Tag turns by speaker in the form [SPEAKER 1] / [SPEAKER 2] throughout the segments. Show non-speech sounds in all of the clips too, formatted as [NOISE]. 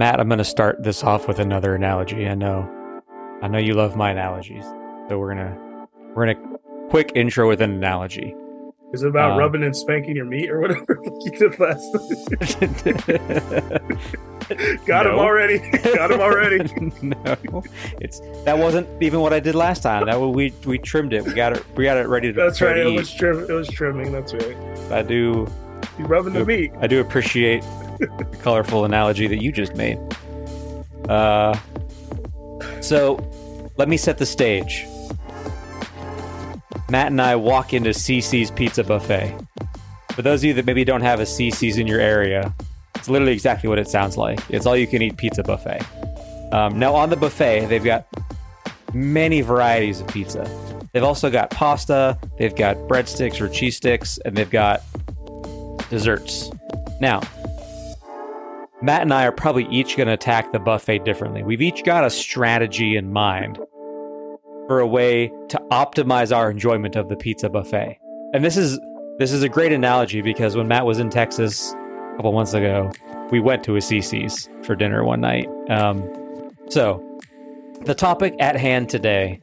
[SPEAKER 1] Matt, I'm going to start this off with another analogy. I know, I know you love my analogies, so we're gonna we're gonna quick intro with an analogy.
[SPEAKER 2] Is it about
[SPEAKER 1] Um,
[SPEAKER 2] rubbing and spanking your meat or whatever [LAUGHS] you did last [LAUGHS] Got him already. [LAUGHS] Got him already.
[SPEAKER 1] no, it's that wasn't even what I did last time. That we we trimmed it. We got it. We got it ready to.
[SPEAKER 2] That's right.
[SPEAKER 1] to
[SPEAKER 2] It
[SPEAKER 1] eat.
[SPEAKER 2] was trim. It was trimming. That's right.
[SPEAKER 1] I do.
[SPEAKER 2] You rubbing the meat.
[SPEAKER 1] I do appreciate colorful analogy that you just made. Uh, so let me set the stage. Matt and I walk into CC's Pizza Buffet. For those of you that maybe don't have a CC's in your area, it's literally exactly what it sounds like. It's all you can eat pizza buffet. Um, now, on the buffet, they've got many varieties of pizza. They've also got pasta, they've got breadsticks or cheese sticks, and they've got desserts. Now, Matt and I are probably each going to attack the buffet differently. We've each got a strategy in mind for a way to optimize our enjoyment of the pizza buffet. And this is this is a great analogy because when Matt was in Texas a couple months ago, we went to a CC's for dinner one night. Um, so, the topic at hand today.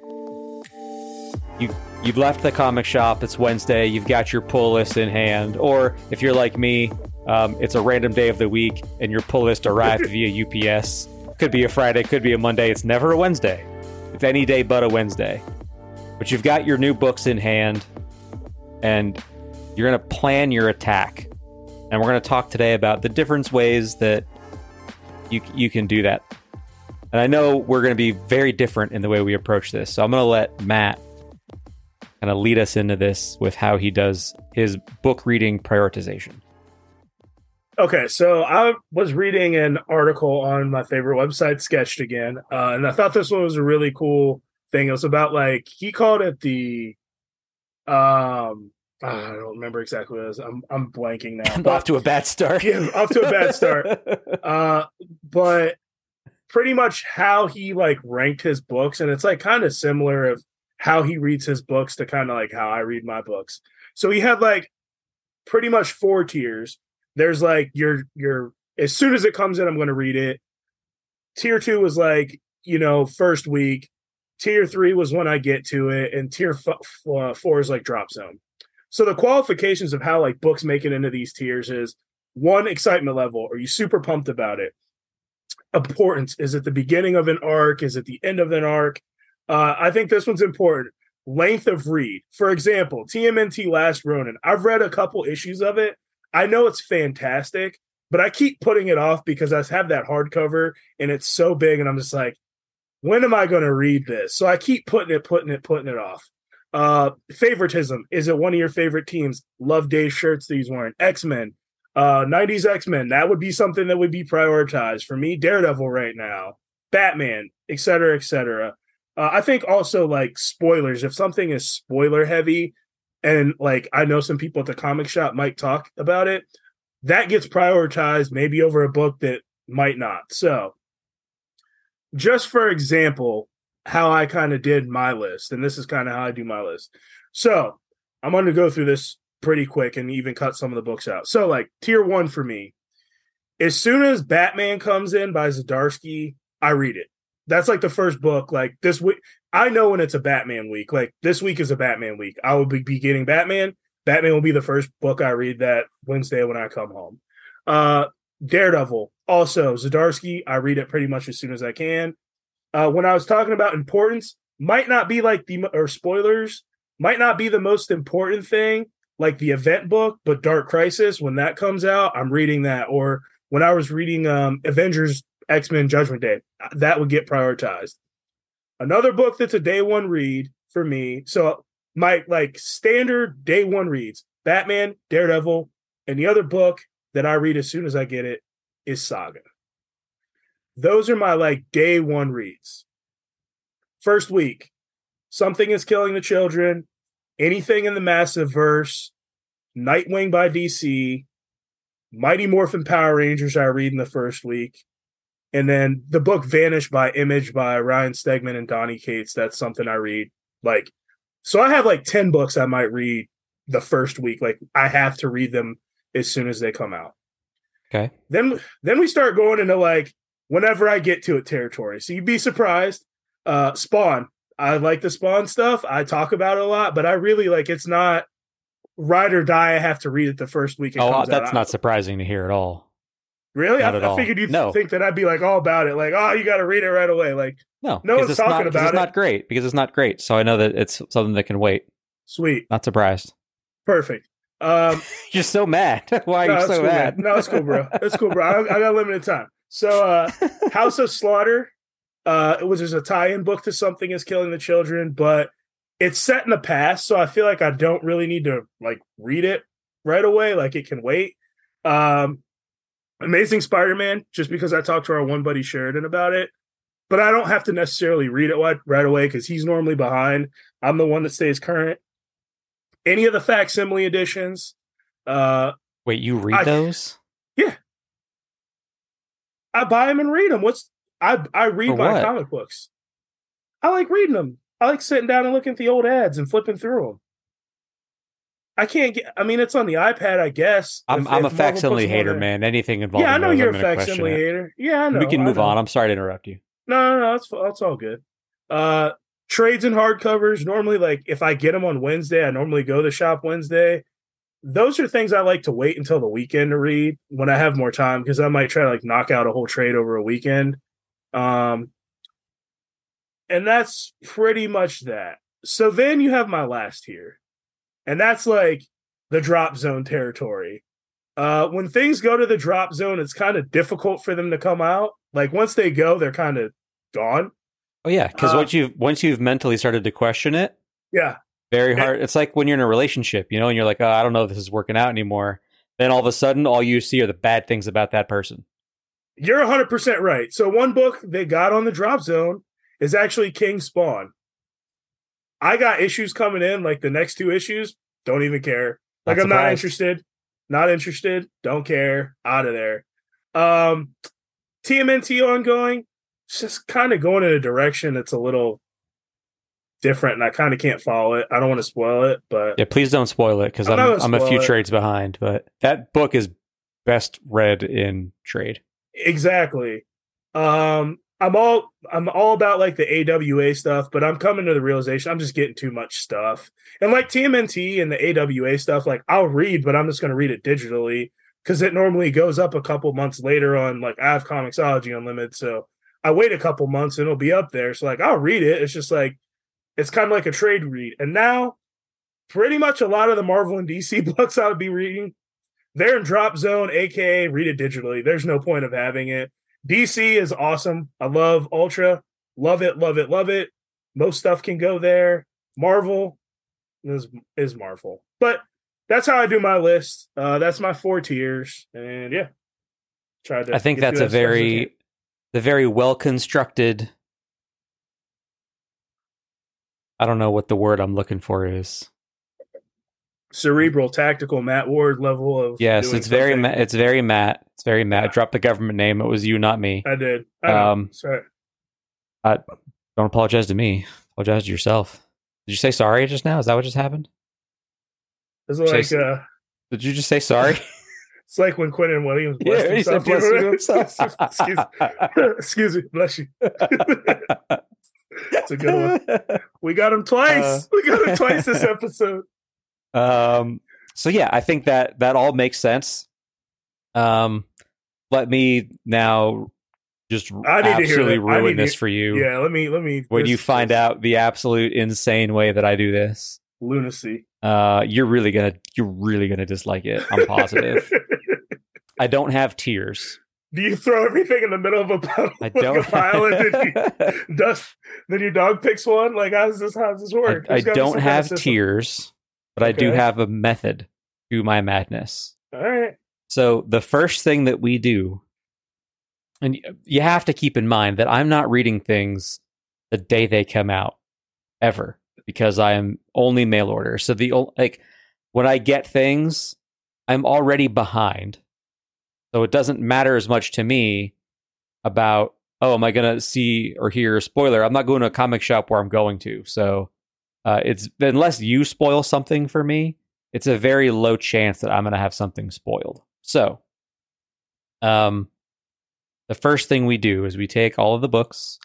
[SPEAKER 1] You you've left the comic shop. It's Wednesday. You've got your pull list in hand, or if you're like me, um, it's a random day of the week and your pull list arrived [LAUGHS] via UPS. Could be a Friday, could be a Monday. It's never a Wednesday. It's any day but a Wednesday. But you've got your new books in hand, and you're going to plan your attack. And we're going to talk today about the different ways that you you can do that. And I know we're going to be very different in the way we approach this. So I'm going to let Matt kind of lead us into this with how he does his book reading prioritization.
[SPEAKER 2] Okay, so I was reading an article on my favorite website, Sketched Again, uh, and I thought this one was a really cool thing. It was about like he called it the, um, I don't remember exactly what it was. I'm I'm blanking now.
[SPEAKER 1] I'm [LAUGHS]
[SPEAKER 2] but-
[SPEAKER 1] off to a bad start.
[SPEAKER 2] Yeah, off to a bad start. [LAUGHS] uh but pretty much how he like ranked his books and it's like kind of similar of how he reads his books to kind of like how I read my books. So he had like pretty much four tiers. There's like your your as soon as it comes in I'm going to read it. Tier 2 was like, you know, first week. Tier 3 was when I get to it and tier f- uh, 4 is like drop zone. So the qualifications of how like books make it into these tiers is one excitement level. Are you super pumped about it? Importance. Is it the beginning of an arc? Is it the end of an arc? Uh, i think this one's important. Length of read. For example tmnt last ronin. I've read a couple issues of it i know it's fantastic but i keep putting it off because i have that hardcover and it's so big and i'm just like when am i going to read this? So i keep putting it putting it putting it off. Uh favoritism. Is it one of your favorite teams? Love dave's shirts that he's wearing. X-men. Uh 90s x-men. That would be something that would be prioritized for me. Daredevil right now. Batman etc etc uh, i think also like spoilers. If something is spoiler heavy and like i know some people at the comic shop might talk about it that gets prioritized maybe over a book that might not so just for example how i kind of did my list and this is kind of how i do my list so i'm going to go through this pretty quick and even cut some of the books out. So like tier one for me, as soon as Batman comes in by Zdarsky, I read it. That's like the first book. Like this week, I know when it's a Batman week. Like this week is a Batman week. I will be, getting Batman. Batman will be the first book I read that Wednesday when I come home. Uh Daredevil, also Zdarsky. I read it pretty much as soon as I can. Uh, when I was talking about importance, might not be like the or spoilers, might not be the most important thing, like the event book, but Dark Crisis, when that comes out, I'm reading that. Or when I was reading um, Avengers X Men Judgment Day, that would get prioritized. Another book that's a day one read for me. So my like standard day one reads Batman, Daredevil, and the other book that I read as soon as I get it is Saga. Those are my like day one reads. First week, something is killing the children anything in the massive verse, Nightwing by DC, Mighty Morphin Power Rangers I read in the first week, and then the book Vanish by Image by Ryan Stegman and Donny Cates. That's something I read. Like, so I have like 10 books I might read the first week. Like, I have to read them as soon as they come out.
[SPEAKER 1] Okay.
[SPEAKER 2] Then then we start going into like whenever I get to it territory. So you'd be surprised. Uh, Spawn, I like the Spawn stuff. I talk about it a lot, but I really like it's not ride or die. I have to read it the first week. It
[SPEAKER 1] oh, that's
[SPEAKER 2] out.
[SPEAKER 1] not surprising to hear at all.
[SPEAKER 2] Really.
[SPEAKER 1] not
[SPEAKER 2] I, I figured you'd
[SPEAKER 1] No.
[SPEAKER 2] think that I'd be like all about it. Like, oh, you got to read it right away. Like,
[SPEAKER 1] No,
[SPEAKER 2] no one's
[SPEAKER 1] it's
[SPEAKER 2] talking
[SPEAKER 1] not,
[SPEAKER 2] about
[SPEAKER 1] it's
[SPEAKER 2] it.
[SPEAKER 1] not great because it's not great. So I know that it's something that can wait.
[SPEAKER 2] sweet,
[SPEAKER 1] Not surprised.
[SPEAKER 2] perfect. Um, [LAUGHS]
[SPEAKER 1] You're so mad. [LAUGHS] Why are
[SPEAKER 2] no,
[SPEAKER 1] you so
[SPEAKER 2] cool, man.
[SPEAKER 1] mad?
[SPEAKER 2] No, it's cool, bro. It's cool, bro. I, I got limited time. So, uh, [LAUGHS] House of Slaughter, uh, which is a tie-in book to Something Is Killing the Children, but it's set in the past, so I feel like I don't really need to like read it right away. Like it can wait. Um, Amazing Spider-Man, just because I talked to our one buddy Sheridan about it, but I don't have to necessarily read it right away because he's normally behind. I'm the one that stays current. Any of the facsimile editions, uh,
[SPEAKER 1] Wait, you read
[SPEAKER 2] I-
[SPEAKER 1] those? Yeah.
[SPEAKER 2] I buy them and read them. What's I I read
[SPEAKER 1] For
[SPEAKER 2] my
[SPEAKER 1] what?
[SPEAKER 2] comic books. I like reading them. I like sitting down and looking at the old ads and flipping through them. I can't get. I mean, it's on the iPad, I guess.
[SPEAKER 1] I'm,
[SPEAKER 2] if-
[SPEAKER 1] I'm a
[SPEAKER 2] if puts
[SPEAKER 1] facsimile hater, man. Anything involving
[SPEAKER 2] Yeah, I know
[SPEAKER 1] those,
[SPEAKER 2] you're
[SPEAKER 1] I'm
[SPEAKER 2] a facsimile
[SPEAKER 1] it.
[SPEAKER 2] hater. Yeah, I know.
[SPEAKER 1] we can move on. I'm sorry to interrupt you.
[SPEAKER 2] No, no, no. It's it's all good. Uh, trades and hardcovers. Normally, like if I get them on Wednesday, I normally go to the shop Wednesday. Those are things I like to wait until the weekend to read when I have more time because I might try to like knock out a whole trade over a weekend. Um, and that's pretty much that. So then you have my last here, and that's like the drop zone territory. Uh, when things go to the drop zone, it's kind of difficult for them to come out. Like once they go, they're kind of gone.
[SPEAKER 1] Oh yeah, because
[SPEAKER 2] Uh,
[SPEAKER 1] once you've once you've mentally started to question it,
[SPEAKER 2] Yeah,
[SPEAKER 1] very hard. It's like when you're in a relationship, you know, and you're like, oh, I don't know if this is working out anymore. Then all of a sudden, all you see are the bad things about that person.
[SPEAKER 2] you're 100% right. So one book they got on the drop zone is actually King Spawn. I got issues coming in, like the next two issues, don't even care. Like
[SPEAKER 1] Not
[SPEAKER 2] I'm not interested. Not interested. Don't care. Out of there. Um TMNT ongoing. It's just kind of going in a direction that's a little different, and I kind of can't follow it. I don't want to spoil it, but
[SPEAKER 1] Yeah, please don't spoil it because
[SPEAKER 2] I'm
[SPEAKER 1] I'm I'm a few
[SPEAKER 2] it.
[SPEAKER 1] trades behind. But that book is best read in trade.
[SPEAKER 2] Exactly. Um, I'm all I'm all about like the AWA stuff, but I'm coming to the realization I'm just getting too much stuff. And like TMNT and the AWA stuff, like I'll read, but I'm just gonna read it digitally because it normally goes up a couple months later on like I have Comixology Unlimited, so I wait a couple months and it'll be up there. So like I'll read it. It's just like it's kind of like a trade read. And now pretty much a lot of the Marvel and DC [LAUGHS] books I would be reading they're in drop zone, aka read it digitally. There's no point of having it. DC is awesome. I love Ultra. Love it, love it, love it. Most stuff can go there. Marvel is is Marvel. But that's how I do my list. Uh that's my four tiers. And yeah. Try to
[SPEAKER 1] I think that's a
[SPEAKER 2] that as fast as I can.
[SPEAKER 1] very the very well constructed. I don't know what the word I'm looking for is.
[SPEAKER 2] Cerebral tactical Matt Ward level of
[SPEAKER 1] Yes, it's very ma- it's very Matt. It's very Matt. Drop the government name. It was you, not me.
[SPEAKER 2] I did. I.
[SPEAKER 1] Um,
[SPEAKER 2] Sorry.
[SPEAKER 1] I don't apologize to me. Apologize to yourself. Did you say sorry just now? Is that what just happened?
[SPEAKER 2] It's like
[SPEAKER 1] Chase-
[SPEAKER 2] uh
[SPEAKER 1] Did you just say sorry? [LAUGHS]
[SPEAKER 2] it's like when Quentin Williams blessed
[SPEAKER 1] he said
[SPEAKER 2] himself.
[SPEAKER 1] bless you himself. [LAUGHS]
[SPEAKER 2] excuse, [LAUGHS] excuse me, bless you. It's a good one. We got him twice.
[SPEAKER 1] Uh,
[SPEAKER 2] we got him twice this episode.
[SPEAKER 1] Um, so yeah, I think that that all makes sense. Um, let me now just
[SPEAKER 2] I need to hear
[SPEAKER 1] absolutely.
[SPEAKER 2] I
[SPEAKER 1] ruin this
[SPEAKER 2] to-
[SPEAKER 1] for you
[SPEAKER 2] Yeah, let me let me
[SPEAKER 1] when
[SPEAKER 2] this-
[SPEAKER 1] you find
[SPEAKER 2] this
[SPEAKER 1] out the absolute insane way that I do this.
[SPEAKER 2] lunacy.
[SPEAKER 1] Uh, you're really gonna you're really gonna dislike it. I'm positive. [LAUGHS] I don't have tears.
[SPEAKER 2] Do you throw everything in the middle of a pile,
[SPEAKER 1] I [LAUGHS] don't.
[SPEAKER 2] a pile and then you [LAUGHS] dust then your dog picks one? Like how does this how does this work?
[SPEAKER 1] I
[SPEAKER 2] be
[SPEAKER 1] don't have tears, but I do have a method to my madness.
[SPEAKER 2] All right.
[SPEAKER 1] So the first thing that we do, and you have to keep in mind that I'm not reading things the day they come out ever because I am only mail order. So the like when I get things, I'm already behind. So it doesn't matter as much to me about oh, am I going to see or hear a spoiler? I'm not going to a comic shop where I'm going to. So uh, it's unless you spoil something for me, it's a very low chance that I'm going to have something spoiled. So, um, the first thing we do is we take all of the books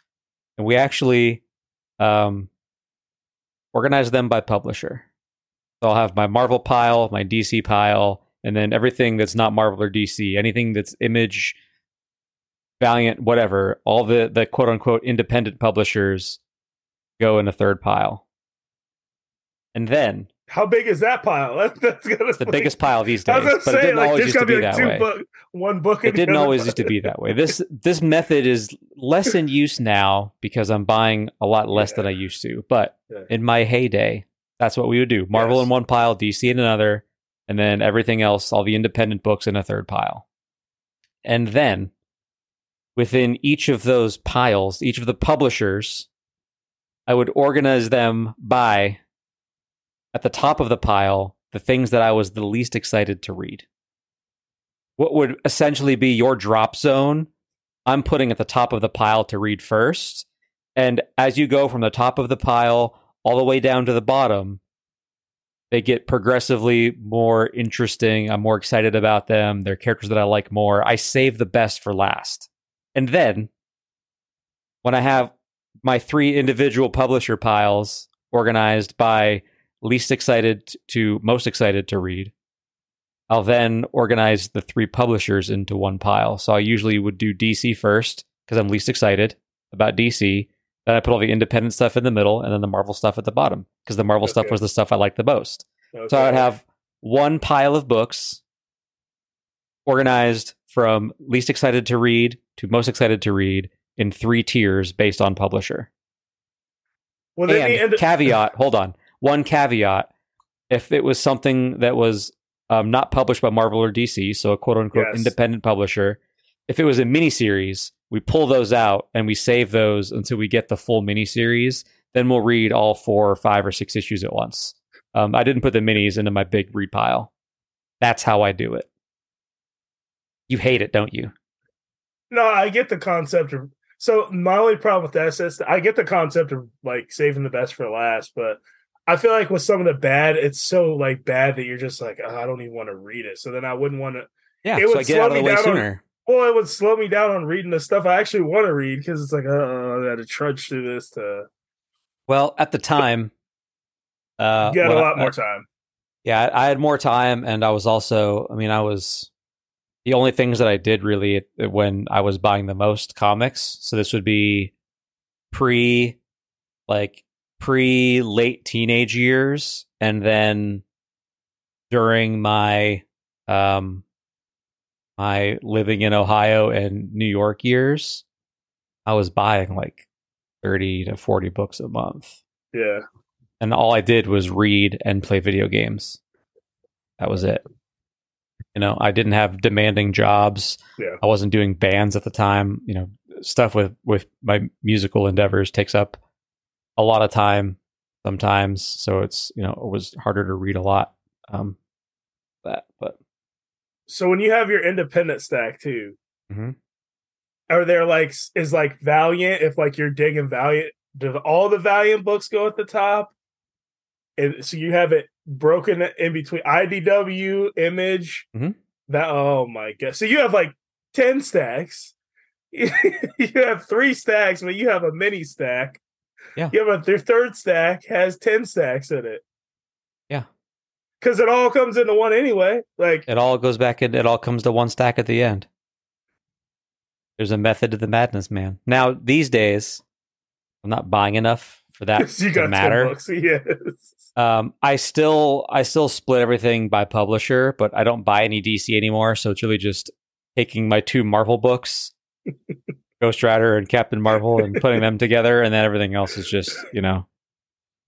[SPEAKER 1] and we actually um, organize them by publisher. So I'll have my Marvel pile, my DC pile, and then everything that's not Marvel or DC, anything that's Image, Valiant, whatever, all the the quote unquote independent publishers go in a third pile. And then
[SPEAKER 2] How big is that pile? That's, [LAUGHS] that's gonna
[SPEAKER 1] the
[SPEAKER 2] like-
[SPEAKER 1] biggest pile these
[SPEAKER 2] I
[SPEAKER 1] days, but it didn't
[SPEAKER 2] like
[SPEAKER 1] always used to
[SPEAKER 2] be like
[SPEAKER 1] that way.
[SPEAKER 2] book, one book.
[SPEAKER 1] It didn't always used to be that way. This this method is less in use now because I'm buying a lot less
[SPEAKER 2] Yeah.
[SPEAKER 1] than I used to. But
[SPEAKER 2] Yeah.
[SPEAKER 1] in my heyday, that's what we would do. Marvel
[SPEAKER 2] Yes.
[SPEAKER 1] in one pile, DC in another, and then everything else, all the independent books in a third pile. And then within each of those piles, each of the publishers, I would organize them by at the top of the pile, the things that I was the least excited to read. What would essentially be your drop zone, I'm putting at the top of the pile to read first. And as you go from the top of the pile all the way down to the bottom, they get progressively more interesting. I'm more excited about them. They're characters that I like more. I save the best for last. And then when I have my three individual publisher piles organized by least excited to most excited to read, I'll then organize the three publishers into one pile. So I usually would do DC first because I'm least excited about DC. Then I put all the independent stuff in the middle and then the Marvel stuff at the bottom because the Marvel stuff was the stuff I liked the most.
[SPEAKER 2] Okay.
[SPEAKER 1] So I would have one pile of books organized from least excited to read to most excited to read in three tiers based on publisher.
[SPEAKER 2] well, then
[SPEAKER 1] and
[SPEAKER 2] the
[SPEAKER 1] caveat, hold on. One caveat. If it was something that was um, not published by Marvel or DC, so a quote unquote
[SPEAKER 2] Yes.
[SPEAKER 1] independent publisher, if it was a miniseries, we pull those out and we save those until we get the full miniseries. Then we'll read all four or five or six issues at once. Um, I didn't put the minis into my big read pile. That's how I do it. You hate it, don't you?
[SPEAKER 2] No, I get the concept of. So my only problem with that is I get the concept of like saving the best for last, but I feel like with some of the bad, it's so like bad that you're just like, oh, I don't even want to read it. So then I wouldn't want to.
[SPEAKER 1] Yeah,
[SPEAKER 2] It
[SPEAKER 1] so
[SPEAKER 2] would
[SPEAKER 1] I get out of
[SPEAKER 2] slow me down on- Well, it would slow me down on reading the stuff I actually want to read because it's like, oh, I had to trudge through this to
[SPEAKER 1] Well, at the time, uh,
[SPEAKER 2] get a
[SPEAKER 1] when I-
[SPEAKER 2] lot more time.
[SPEAKER 1] Yeah, I had more time, and I was also. I mean, I was the only things that I did really when I was buying the most comics. So this would be pre, like pre late teenage years, and then during my um my living in Ohio and New York years, I was buying like thirty to forty books a month
[SPEAKER 2] Yeah.
[SPEAKER 1] and all I did was read and play video games. That was it. You know, I didn't have demanding jobs.
[SPEAKER 2] Yeah.
[SPEAKER 1] I wasn't doing bands at the time. You know, stuff with with my musical endeavors takes up a lot of time sometimes. So it's you know it was harder to read a lot. Um, that but
[SPEAKER 2] So when you have your independent stack too,
[SPEAKER 1] Mhm.
[SPEAKER 2] are there like is like Valiant? If like you're digging Valiant, do all the Valiant books go at the top? And so you have it broken in between IDW, Image.
[SPEAKER 1] Mhm.
[SPEAKER 2] That oh my god! So you have like ten stacks. [LAUGHS] you have three stacks, but you have a mini stack.
[SPEAKER 1] Yeah.
[SPEAKER 2] Yeah, but your third stack has ten stacks in it.
[SPEAKER 1] Yeah.
[SPEAKER 2] Because it all comes into one anyway. Like
[SPEAKER 1] it all goes back and it all comes to one stack at the end. There's a method to the madness, man. Now these days, I'm not buying enough for that [LAUGHS] to matter.
[SPEAKER 2] 10 books. [LAUGHS] Yes.
[SPEAKER 1] Um, I still I still split everything by publisher, but I don't buy any DC anymore. So it's really just taking my two Marvel books, [LAUGHS] Ghost Rider and Captain Marvel, and putting them together, and then everything else is just you know,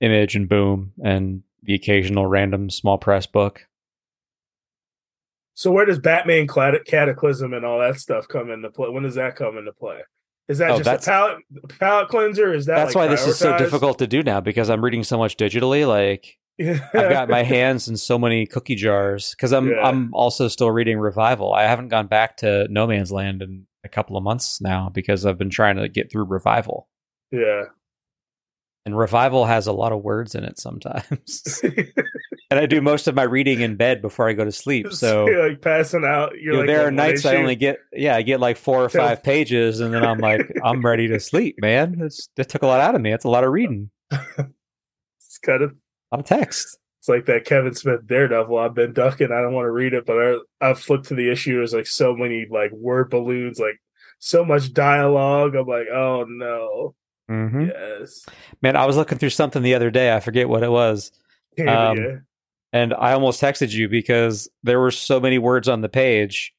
[SPEAKER 1] Image and Boom and the occasional random small press book.
[SPEAKER 2] So where does Batman Cataclysm and all that stuff come into play? When does that come into play? Is that
[SPEAKER 1] Oh,
[SPEAKER 2] just a palette palette cleanser? Is that
[SPEAKER 1] That's
[SPEAKER 2] like,
[SPEAKER 1] why this is so difficult to do now because I'm reading so much digitally. Like I've got my [LAUGHS] hands in so many cookie jars because I'm
[SPEAKER 2] Yeah.
[SPEAKER 1] I'm also still reading Revival. I haven't gone back to No Man's Land in a couple of months now because I've been trying to get through Revival.
[SPEAKER 2] yeah.
[SPEAKER 1] And Revival has a lot of words in it sometimes. [LAUGHS] and I do most of my reading in bed before I go to sleep. So [LAUGHS]
[SPEAKER 2] you're like passing out. You're
[SPEAKER 1] you know,
[SPEAKER 2] like
[SPEAKER 1] there are nights I only get yeah I get like four or [LAUGHS] five pages, and then I'm like I'm ready to sleep, man. It's, that took a lot out of me. It's a lot of reading,
[SPEAKER 2] It's kind of
[SPEAKER 1] a lot of text.
[SPEAKER 2] It's like that Kevin Smith Daredevil. I've been ducking. I don't want to read it, but I, I've flipped to the issue. There's like so many like word balloons, like so much dialogue. I'm like, oh no,
[SPEAKER 1] Mm-hmm.
[SPEAKER 2] yes,
[SPEAKER 1] Man, I was looking through something the other day. I forget what it was. Um, and I almost texted you because there were so many words on the page.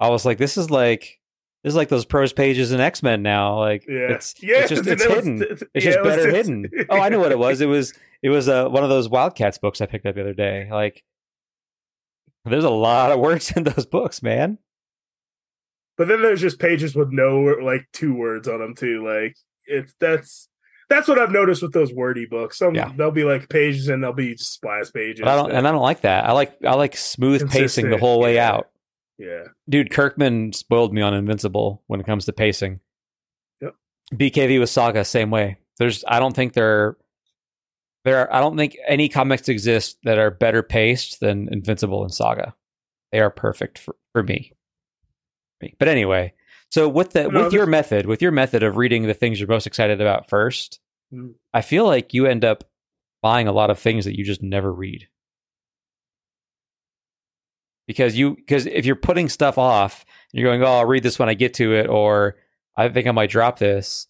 [SPEAKER 1] I was like, "This is like this is like those prose pages in X Men now. Like,
[SPEAKER 2] yeah,
[SPEAKER 1] it's [LAUGHS]
[SPEAKER 2] yeah.
[SPEAKER 1] it's just it's
[SPEAKER 2] that was-
[SPEAKER 1] hidden. [LAUGHS] It's
[SPEAKER 2] yeah,
[SPEAKER 1] just
[SPEAKER 2] it
[SPEAKER 1] better
[SPEAKER 2] just-
[SPEAKER 1] hidden. [LAUGHS] Oh, I know what it was. It was it was uh, one of those Wildcats books I picked up the other day. Like, there's a lot of words in those books, man.
[SPEAKER 2] But then there's just pages with no like two words on them too. Like it's that's that's what I've noticed with those wordy books. Some
[SPEAKER 1] Yeah.
[SPEAKER 2] they'll be like pages and they'll be splash pages.
[SPEAKER 1] But I don't, and I don't like that. I like I like smooth pacing the whole way out.
[SPEAKER 2] Yeah.
[SPEAKER 1] dude, Kirkman spoiled me on Invincible when it comes to pacing.
[SPEAKER 2] Yep.
[SPEAKER 1] BKV with Saga, same way. There's, I don't think there, there, are, I don't think any comics exist that are better paced than Invincible and Saga. They are perfect for, for me. But anyway, so with the
[SPEAKER 2] No,
[SPEAKER 1] with your method, with your method of reading the things you're most excited about first,
[SPEAKER 2] Mm.
[SPEAKER 1] I feel like you end up buying a lot of things that you just never read. Because you because if you're putting stuff off, you're going, "Oh, I'll read this when I get to it," or "I think I might drop this."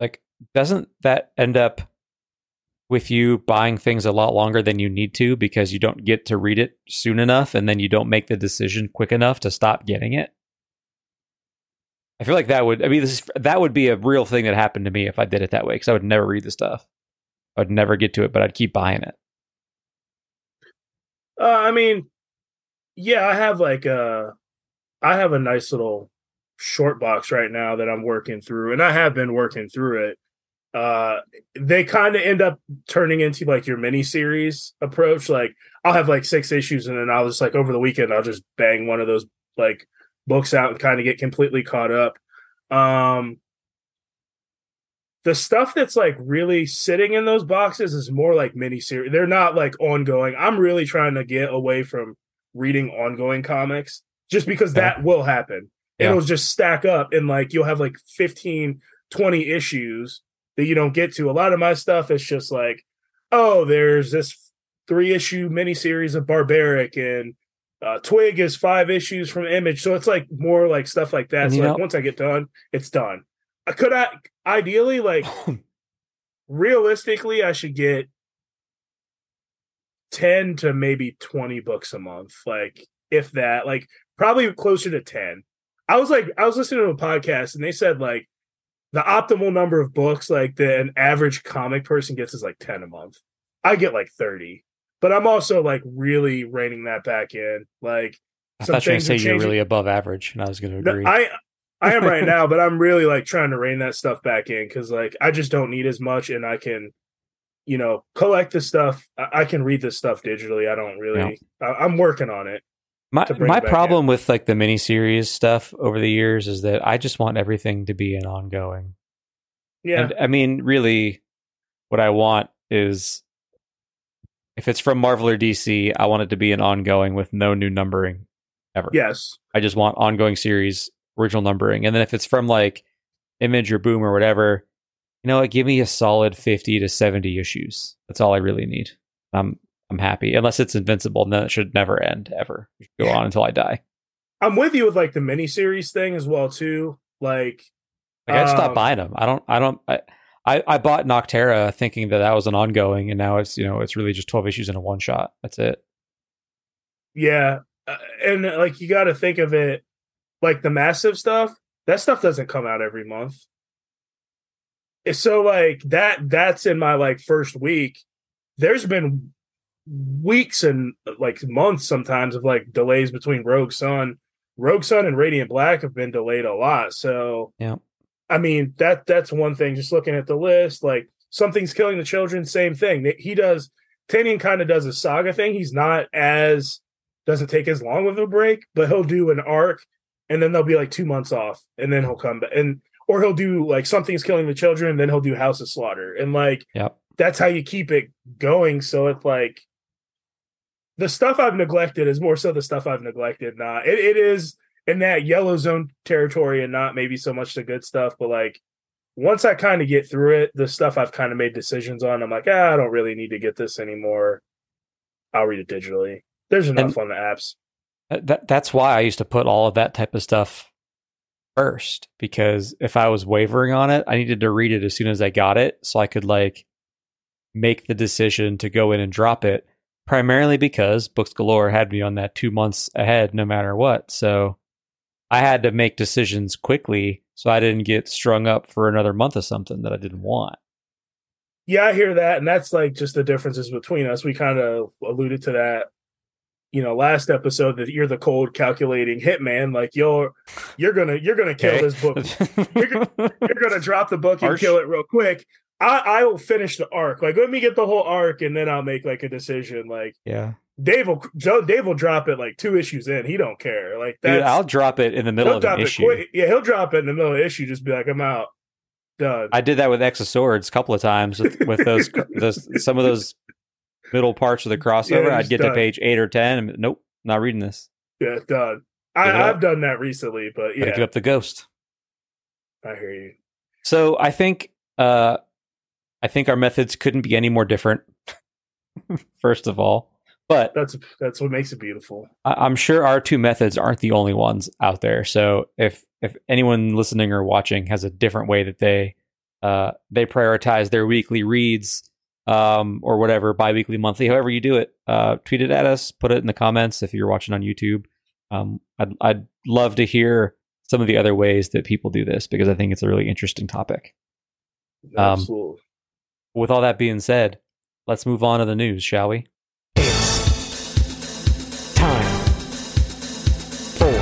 [SPEAKER 1] Like, doesn't that end up with you buying things a lot longer than you need to because you don't get to read it soon enough, and then you don't make the decision quick enough to stop getting it? I feel like that would. I mean, this is, that would be a real thing that happened to me if I did it that way because I would never read the stuff. I would never get to it, but I'd keep buying it.
[SPEAKER 2] Uh, I mean, yeah, I have like a, I have a nice little short box right now that I'm working through, and I have been working through it. Uh, they kind of end up turning into like your mini series approach. Like I'll have like six issues, and then I'll just like over the weekend I'll just bang one of those like books out and kind of get completely caught up. Um, the stuff that's like really sitting in those boxes is more like mini series. They're not like ongoing. I'm really trying to get away from reading ongoing comics just because
[SPEAKER 1] Yeah.
[SPEAKER 2] that will happen.
[SPEAKER 1] Yeah.
[SPEAKER 2] It'll just stack up and like you'll have like 15, 20 issues that you don't get to. A lot of my stuff is just like, oh, there's this three issue miniseries of Barbaric and uh, Twig is five issues from Image. So it's like more like stuff like that.
[SPEAKER 1] And
[SPEAKER 2] So like
[SPEAKER 1] know-
[SPEAKER 2] once I get done, it's done. I could I ideally like [LAUGHS] realistically I should get 10 to maybe 20 books a month. Like if that, like probably closer to 10. I was like I was listening to a podcast and they said like the optimal number of books like that an average comic person gets is like 10 a month. I get like 30. But I'm also like really reining that back in. Like
[SPEAKER 1] I thought you were going to say you're really above average, and I was going to
[SPEAKER 2] No,
[SPEAKER 1] agree.
[SPEAKER 2] I I am right now, but [LAUGHS] I'm really like trying to rein that stuff back in because like I just don't need as much, and I can, you know, collect the stuff. I, I can read this stuff digitally. I don't really. I, I'm working on it.
[SPEAKER 1] my my
[SPEAKER 2] it
[SPEAKER 1] problem with like the miniseries stuff over the years is that I just want everything to be an ongoing.
[SPEAKER 2] Yeah,
[SPEAKER 1] And I mean, really, what I want is if it's from Marvel or DC, I want it to be an ongoing with no new numbering ever.
[SPEAKER 2] yes,
[SPEAKER 1] I just want ongoing series, original numbering. And then if it's from like Image or Boom or whatever, you know what? Give me a solid 50 to 70 issues. That's all I really need. I'm I'm happy. Unless it's invincible, then it should never end ever. Go on until I die.
[SPEAKER 2] I'm with you with like the miniseries thing as well too. Like,
[SPEAKER 1] Like I stopped
[SPEAKER 2] Um,
[SPEAKER 1] buying them. I don't. I don't. I, I I bought Nocterra thinking that that was an ongoing, and now it's you know it's really just twelve issues in a one shot. That's it.
[SPEAKER 2] yeah, uh, and like you got to think of it like the massive stuff. That stuff doesn't come out every month. So like that that's in my like first week. There's been weeks and like months sometimes of like delays between Rogue Sun. Rogue Sun and Radiant Black have been delayed a lot. So
[SPEAKER 1] Yeah.
[SPEAKER 2] I mean that that's one thing. Just looking at the list, like something's killing the children, same thing. He does Tynion kind of does a saga thing. He's not as doesn't take as long of a break, but he'll do an arc and then there'll be like two months off, and then he'll come back and or he'll do like something's killing the children, and then he'll do House of Slaughter. And like
[SPEAKER 1] Yep.
[SPEAKER 2] that's how you keep it going. So it's like the stuff I've neglected is more so the stuff I've neglected. Not it, it is in that yellow zone territory and not maybe so much the good stuff, but like once I kind of get through it, the stuff I've kind of made decisions on, I'm like, ah, I don't really need to get this anymore. I'll read it digitally. There's enough and on the apps.
[SPEAKER 1] Uh, that that's why I used to put all of that type of stuff first because if I was wavering on it, I needed to read it as soon as I got it so I could like make the decision to go in and drop it. Primarily because Books Galore had me on that two months ahead, no matter what. So I had to make decisions quickly so I didn't get strung up for another month of something that I didn't want.
[SPEAKER 2] Yeah, I hear that. And that's like just the differences between us. We kind of alluded to that you know last episode that you're the cold calculating hitman like you're you're gonna you're gonna kill okay. this book you're, gonna, you're gonna drop the book and kill it real quick I, I will finish the arc. Like, let me get the whole arc, and then I'll make like a decision. Like,
[SPEAKER 1] yeah,
[SPEAKER 2] Dave will Joe Dave will drop it like two issues in. He don't care. Like,
[SPEAKER 1] that. I'll drop it in the middle of an issue. Quick.
[SPEAKER 2] Yeah, he'll drop it in the middle of the issue. Just be like, I'm out. Done.
[SPEAKER 1] I did that with X of Swords a couple of times with, with those [LAUGHS] those some of those middle parts of the crossover. Yeah, I'd get done. to page eight or ten. And, nope, not reading this.
[SPEAKER 2] Yeah, done. I, have done that recently, but yeah,
[SPEAKER 1] give up the ghost.
[SPEAKER 2] I hear you.
[SPEAKER 1] So I think uh, I think our methods couldn't be any more different. [LAUGHS] first of all, but
[SPEAKER 2] that's that's what makes it beautiful.
[SPEAKER 1] I, am sure our two methods aren't the only ones out there. So if if anyone listening or watching has a different way that they uh, they prioritize their weekly reads um, or whatever, biweekly, monthly, however you do it, uh, tweet it at us, put it in the comments if you're watching on YouTube. Um, I'd I'd love to hear some of the other ways that people do this because I think it's a really interesting topic.
[SPEAKER 2] Um, Absolutely
[SPEAKER 1] with all that being said, let's move on to the news, shall we?
[SPEAKER 3] It's time for.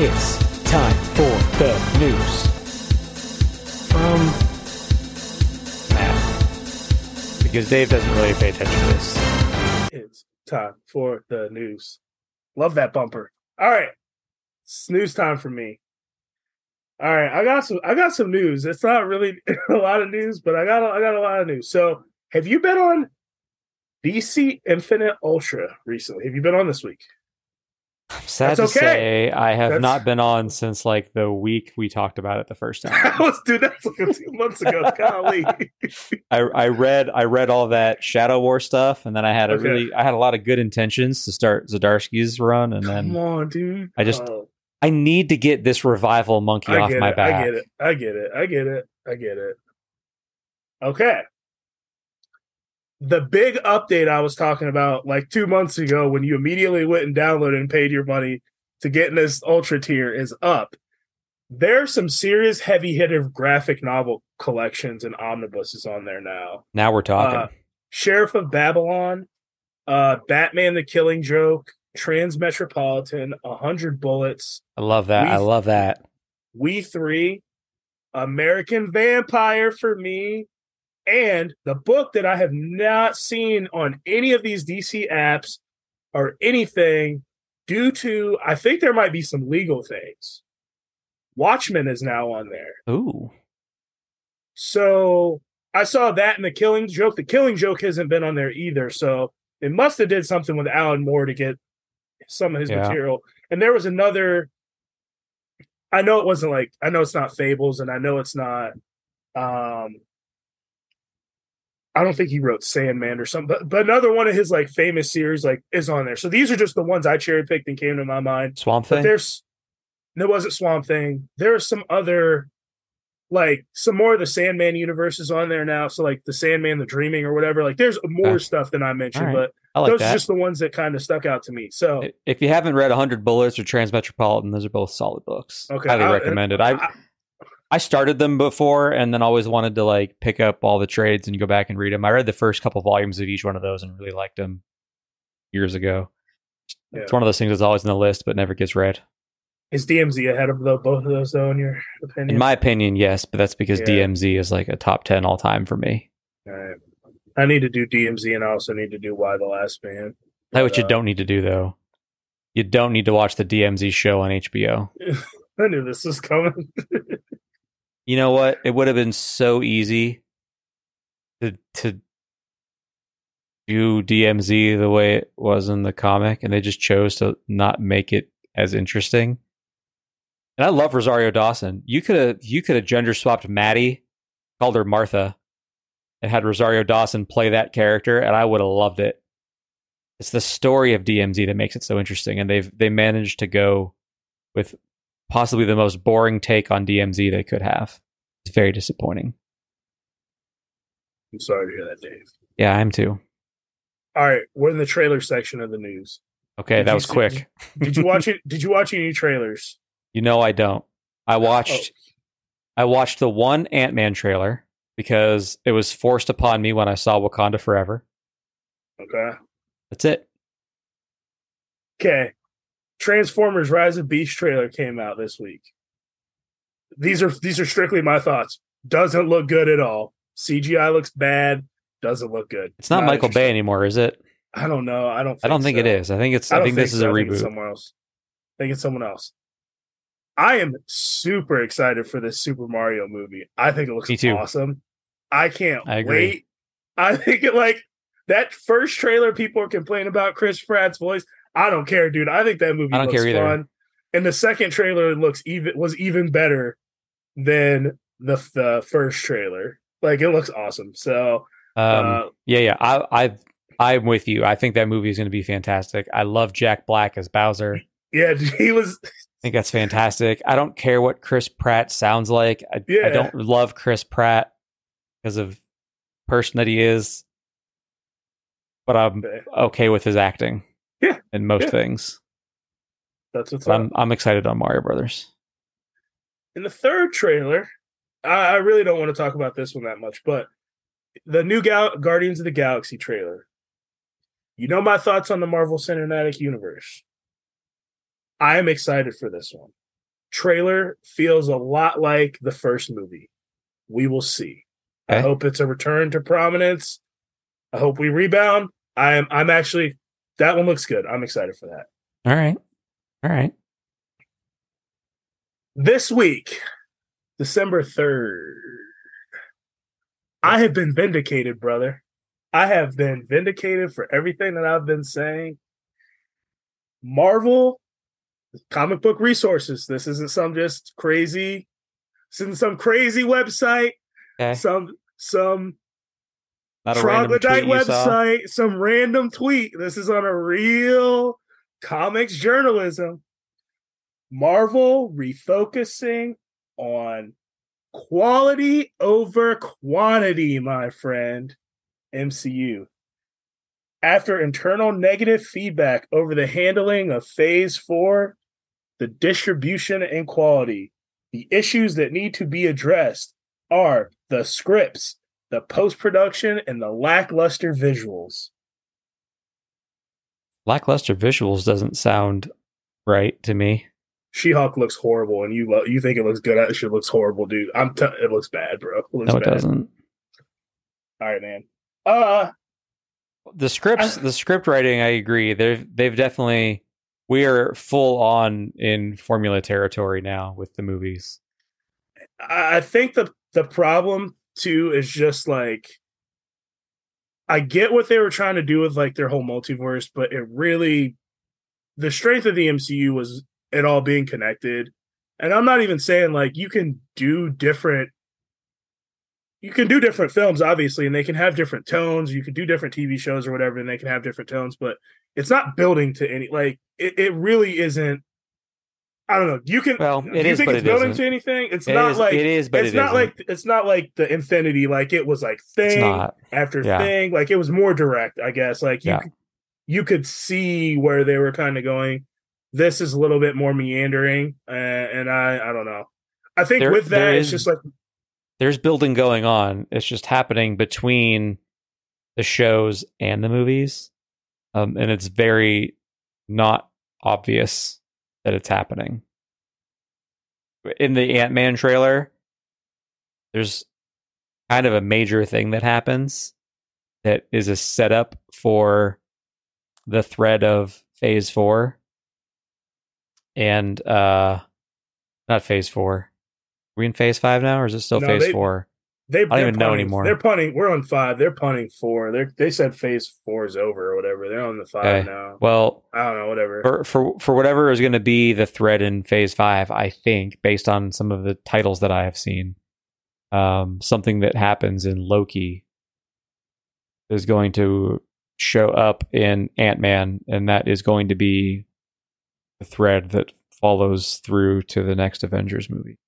[SPEAKER 3] It's time for the news.
[SPEAKER 1] Um, Because Dave doesn't really pay attention to this.
[SPEAKER 2] It's time for the news. Love that bumper. All right. It's news time for me. All right, I got some. I got some news. It's not really [LAUGHS] a lot of news, but I got. I got a lot of news. So, have you been on DC Infinite Ultra recently? Have you been on this week?
[SPEAKER 1] I'm sad That's to okay. say I have that's... not been on since like the week we talked about it the first time. [LAUGHS]
[SPEAKER 2] was, dude, that's like two months ago. [LAUGHS] Golly.
[SPEAKER 1] I, I read I read all that Shadow War stuff, and then I had a okay. really I had a lot of good intentions to start Zdarsky's run, and then
[SPEAKER 2] come on, dude.
[SPEAKER 1] I just oh. I need to get this revival monkey I off my
[SPEAKER 2] it.
[SPEAKER 1] back.
[SPEAKER 2] I get it. I get it. I get it. I get it. Okay. The big update I was talking about like two months ago when you immediately went and downloaded and paid your money to get in this ultra tier is up. There's some serious heavy hitter graphic novel collections and omnibuses on there now.
[SPEAKER 1] Now we're talking. Uh,
[SPEAKER 2] Sheriff of Babylon, uh, Batman the Killing Joke, Transmetropolitan, 100 Bullets.
[SPEAKER 1] I love that. We, I love that.
[SPEAKER 2] We Three, American Vampire for me, and the book that I have not seen on any of these DC apps or anything due to, I think there might be some legal things. Watchmen is now on there.
[SPEAKER 1] Ooh.
[SPEAKER 2] So I saw that in the Killing Joke. The Killing Joke hasn't been on there either. So it must have did something with Alan Moore to get some of his yeah. material. And there was another. I know it wasn't like I know it's not Fables, and I know it's not. um I don't think he wrote Sandman or something, but, but another one of his like famous series like is on there. So these are just the ones I cherry picked and came to my mind.
[SPEAKER 1] Swamp Thing.
[SPEAKER 2] But there's there wasn't Swamp Thing. There are some other like some more of the Sandman universe is on there now. So like the Sandman, the Dreaming, or whatever. Like there's more okay. stuff than I mentioned, right. but like those that. are just the ones that kind of stuck out to me. So
[SPEAKER 1] if you haven't read 100 Bullets or Transmetropolitan, those are both solid books. Okay, highly I, uh, recommended. I, I I started them before and then always wanted to like pick up all the trades and go back and read them. I read the first couple volumes of each one of those and really liked them years ago. Yeah. It's one of those things that's always in the list but never gets read.
[SPEAKER 2] Is DMZ ahead of the, both of those though, in your opinion?
[SPEAKER 1] In my opinion, yes, but that's because yeah. DMZ is like a top ten all time for me.
[SPEAKER 2] All right. I need to do DMZ and I also need to do Y the Last Man.
[SPEAKER 1] That's what you uh, don't need to do though. You don't need to watch the DMZ show on HBO. [LAUGHS]
[SPEAKER 2] I knew this was coming. [LAUGHS]
[SPEAKER 1] you know what? It would have been so easy to to do DMZ the way it was in the comic, and they just chose to not make it as interesting. And I love Rosario Dawson. You could have you could have gender swapped Matty, called her Martha, and had Rosario Dawson play that character, and I would have loved it. It's the story of DMZ that makes it so interesting, and they've they managed to go with possibly the most boring take on DMZ they could have. It's very disappointing.
[SPEAKER 2] I'm sorry to hear that, Dave.
[SPEAKER 1] Yeah, I am too.
[SPEAKER 2] All right, we're in the trailer section of the news.
[SPEAKER 1] Okay,
[SPEAKER 2] Did
[SPEAKER 1] that was
[SPEAKER 2] see-
[SPEAKER 1] quick.
[SPEAKER 2] Did you watch it? [LAUGHS] Did you watch any trailers?
[SPEAKER 1] You know I don't. I oh. watched I watched the one Ant Man trailer because it was forced upon me when I saw Wakanda Forever.
[SPEAKER 2] Okay.
[SPEAKER 1] That's it.
[SPEAKER 2] Okay. Transformers Rise of Beast trailer came out this week. These are these are strictly my thoughts. Doesn't look good at all. CGI looks bad. Doesn't look good.
[SPEAKER 1] It's not, Michael. Bay anymore, is it?
[SPEAKER 2] I don't know. I don't. Think
[SPEAKER 1] I don't think
[SPEAKER 2] so.
[SPEAKER 1] it is. I think it's I,
[SPEAKER 2] don't
[SPEAKER 1] think this is a
[SPEAKER 2] so. I think it's
[SPEAKER 1] reboot.
[SPEAKER 2] someone else. I think it's someone else. I am super excited for this Super Mario movie. I think it looks awesome. I can't
[SPEAKER 1] I agree.
[SPEAKER 2] wait. [LAUGHS] I think it like that first trailer. People are complaining about Chris Pratt's voice. I don't care, dude. I think that movie
[SPEAKER 1] I don't
[SPEAKER 2] looks
[SPEAKER 1] care either.
[SPEAKER 2] fun. And the second trailer looks even was even better than the the first trailer. Like it looks awesome. So
[SPEAKER 1] Um,
[SPEAKER 2] uh,
[SPEAKER 1] yeah, yeah. I I I'm with you. I think that movie is going to be fantastic. I love Jack Black as Bowser.
[SPEAKER 2] yeah, [LAUGHS] he was
[SPEAKER 1] I think that's fantastic. I don't care what Chris Pratt sounds like. I, I don't love Chris Pratt because of person that he is, but I'm
[SPEAKER 2] okay
[SPEAKER 1] with his acting.
[SPEAKER 2] Yeah.
[SPEAKER 1] in most
[SPEAKER 2] Yeah.
[SPEAKER 1] things.
[SPEAKER 2] that's what's
[SPEAKER 1] I'm I'm excited on Mario Brothers.
[SPEAKER 2] in the third trailer, I, I really don't want to talk about this one that much, but the new Gal- Guardians of the Galaxy trailer. You know my thoughts on the Marvel Cinematic Universe. I am excited for this one. Trailer feels a lot like the first movie. We will see. I hope it's a return to prominence. I hope we rebound. I am. I'm actually. That one looks good. I'm excited for that.
[SPEAKER 1] All right, all right.
[SPEAKER 2] this week, December 3rd, I have been vindicated, brother. I have been vindicated for everything that I've been saying. Marvel, comic book resources. This isn't some just crazy, this isn't some crazy website,
[SPEAKER 1] Okay,
[SPEAKER 2] some some
[SPEAKER 1] not a
[SPEAKER 2] troglodyte website, some random tweet. This is on a real comics journalism. Marvel refocusing on quality over quantity, my friend. MCU. After internal negative feedback over the handling of Phase 4, the distribution and quality, the issues that need to be addressed are the scripts, the post production, and the lackluster visuals.
[SPEAKER 1] Lackluster visuals doesn't sound right to me.
[SPEAKER 2] She Hulk looks horrible, and you lo- you think it looks good. It shit looks horrible, dude. I'm t- it looks bad, bro. It looks
[SPEAKER 1] No, it
[SPEAKER 2] bad.
[SPEAKER 1] doesn't.
[SPEAKER 2] All right, man. Uh,
[SPEAKER 1] The scripts, the script writing, I agree. They've they've definitely we are full on in formula territory now with the movies.
[SPEAKER 2] I I think the the problem too is just like I get what they were trying to do with like their whole multiverse, but it really the strength of the MCU was it all being connected. And I'm not even saying like you can do different you can do different films obviously and they can have different tones, you can do different TV shows or whatever and they can have different tones, but it's not building to any like it, it really isn't I don't know. You can
[SPEAKER 1] Well, it
[SPEAKER 2] you
[SPEAKER 1] is,
[SPEAKER 2] think
[SPEAKER 1] but
[SPEAKER 2] it's
[SPEAKER 1] it
[SPEAKER 2] building
[SPEAKER 1] isn't.
[SPEAKER 2] to anything? It's
[SPEAKER 1] It
[SPEAKER 2] not
[SPEAKER 1] is-
[SPEAKER 2] like
[SPEAKER 1] it is, but
[SPEAKER 2] it's
[SPEAKER 1] it
[SPEAKER 2] not
[SPEAKER 1] isn't.
[SPEAKER 2] like it's not like the Infinity. Like it was like thing after
[SPEAKER 1] Yeah.
[SPEAKER 2] thing. Like it was more direct, I guess. Like you
[SPEAKER 1] Yeah.
[SPEAKER 2] could- you could see where they were kind of going. This is a little bit more meandering, uh, and I I don't know. I think
[SPEAKER 1] There-
[SPEAKER 2] with that, it's just like
[SPEAKER 1] There's building going on. It's just happening between the shows and the movies, um, and it's very not obvious that it's happening. In the Ant Man trailer, there's kind of a major thing that happens that is a setup for the thread of phase four. And uh not phase four. Are we in phase five now or is it still
[SPEAKER 2] No,
[SPEAKER 1] phase
[SPEAKER 2] they-
[SPEAKER 1] four
[SPEAKER 2] They,
[SPEAKER 1] don't even know anymore.
[SPEAKER 2] They're punting. We're on five. They're punting four. They they said phase four is over or whatever. They're on the five
[SPEAKER 1] Okay.
[SPEAKER 2] now.
[SPEAKER 1] Well,
[SPEAKER 2] I don't know. Whatever.
[SPEAKER 1] for for for whatever is going to be the thread in phase five, I think, based on some of the titles that I have seen, um, something that happens in Loki is going to show up in Ant Man, and that is going to be the thread that follows through to the next Avengers movie.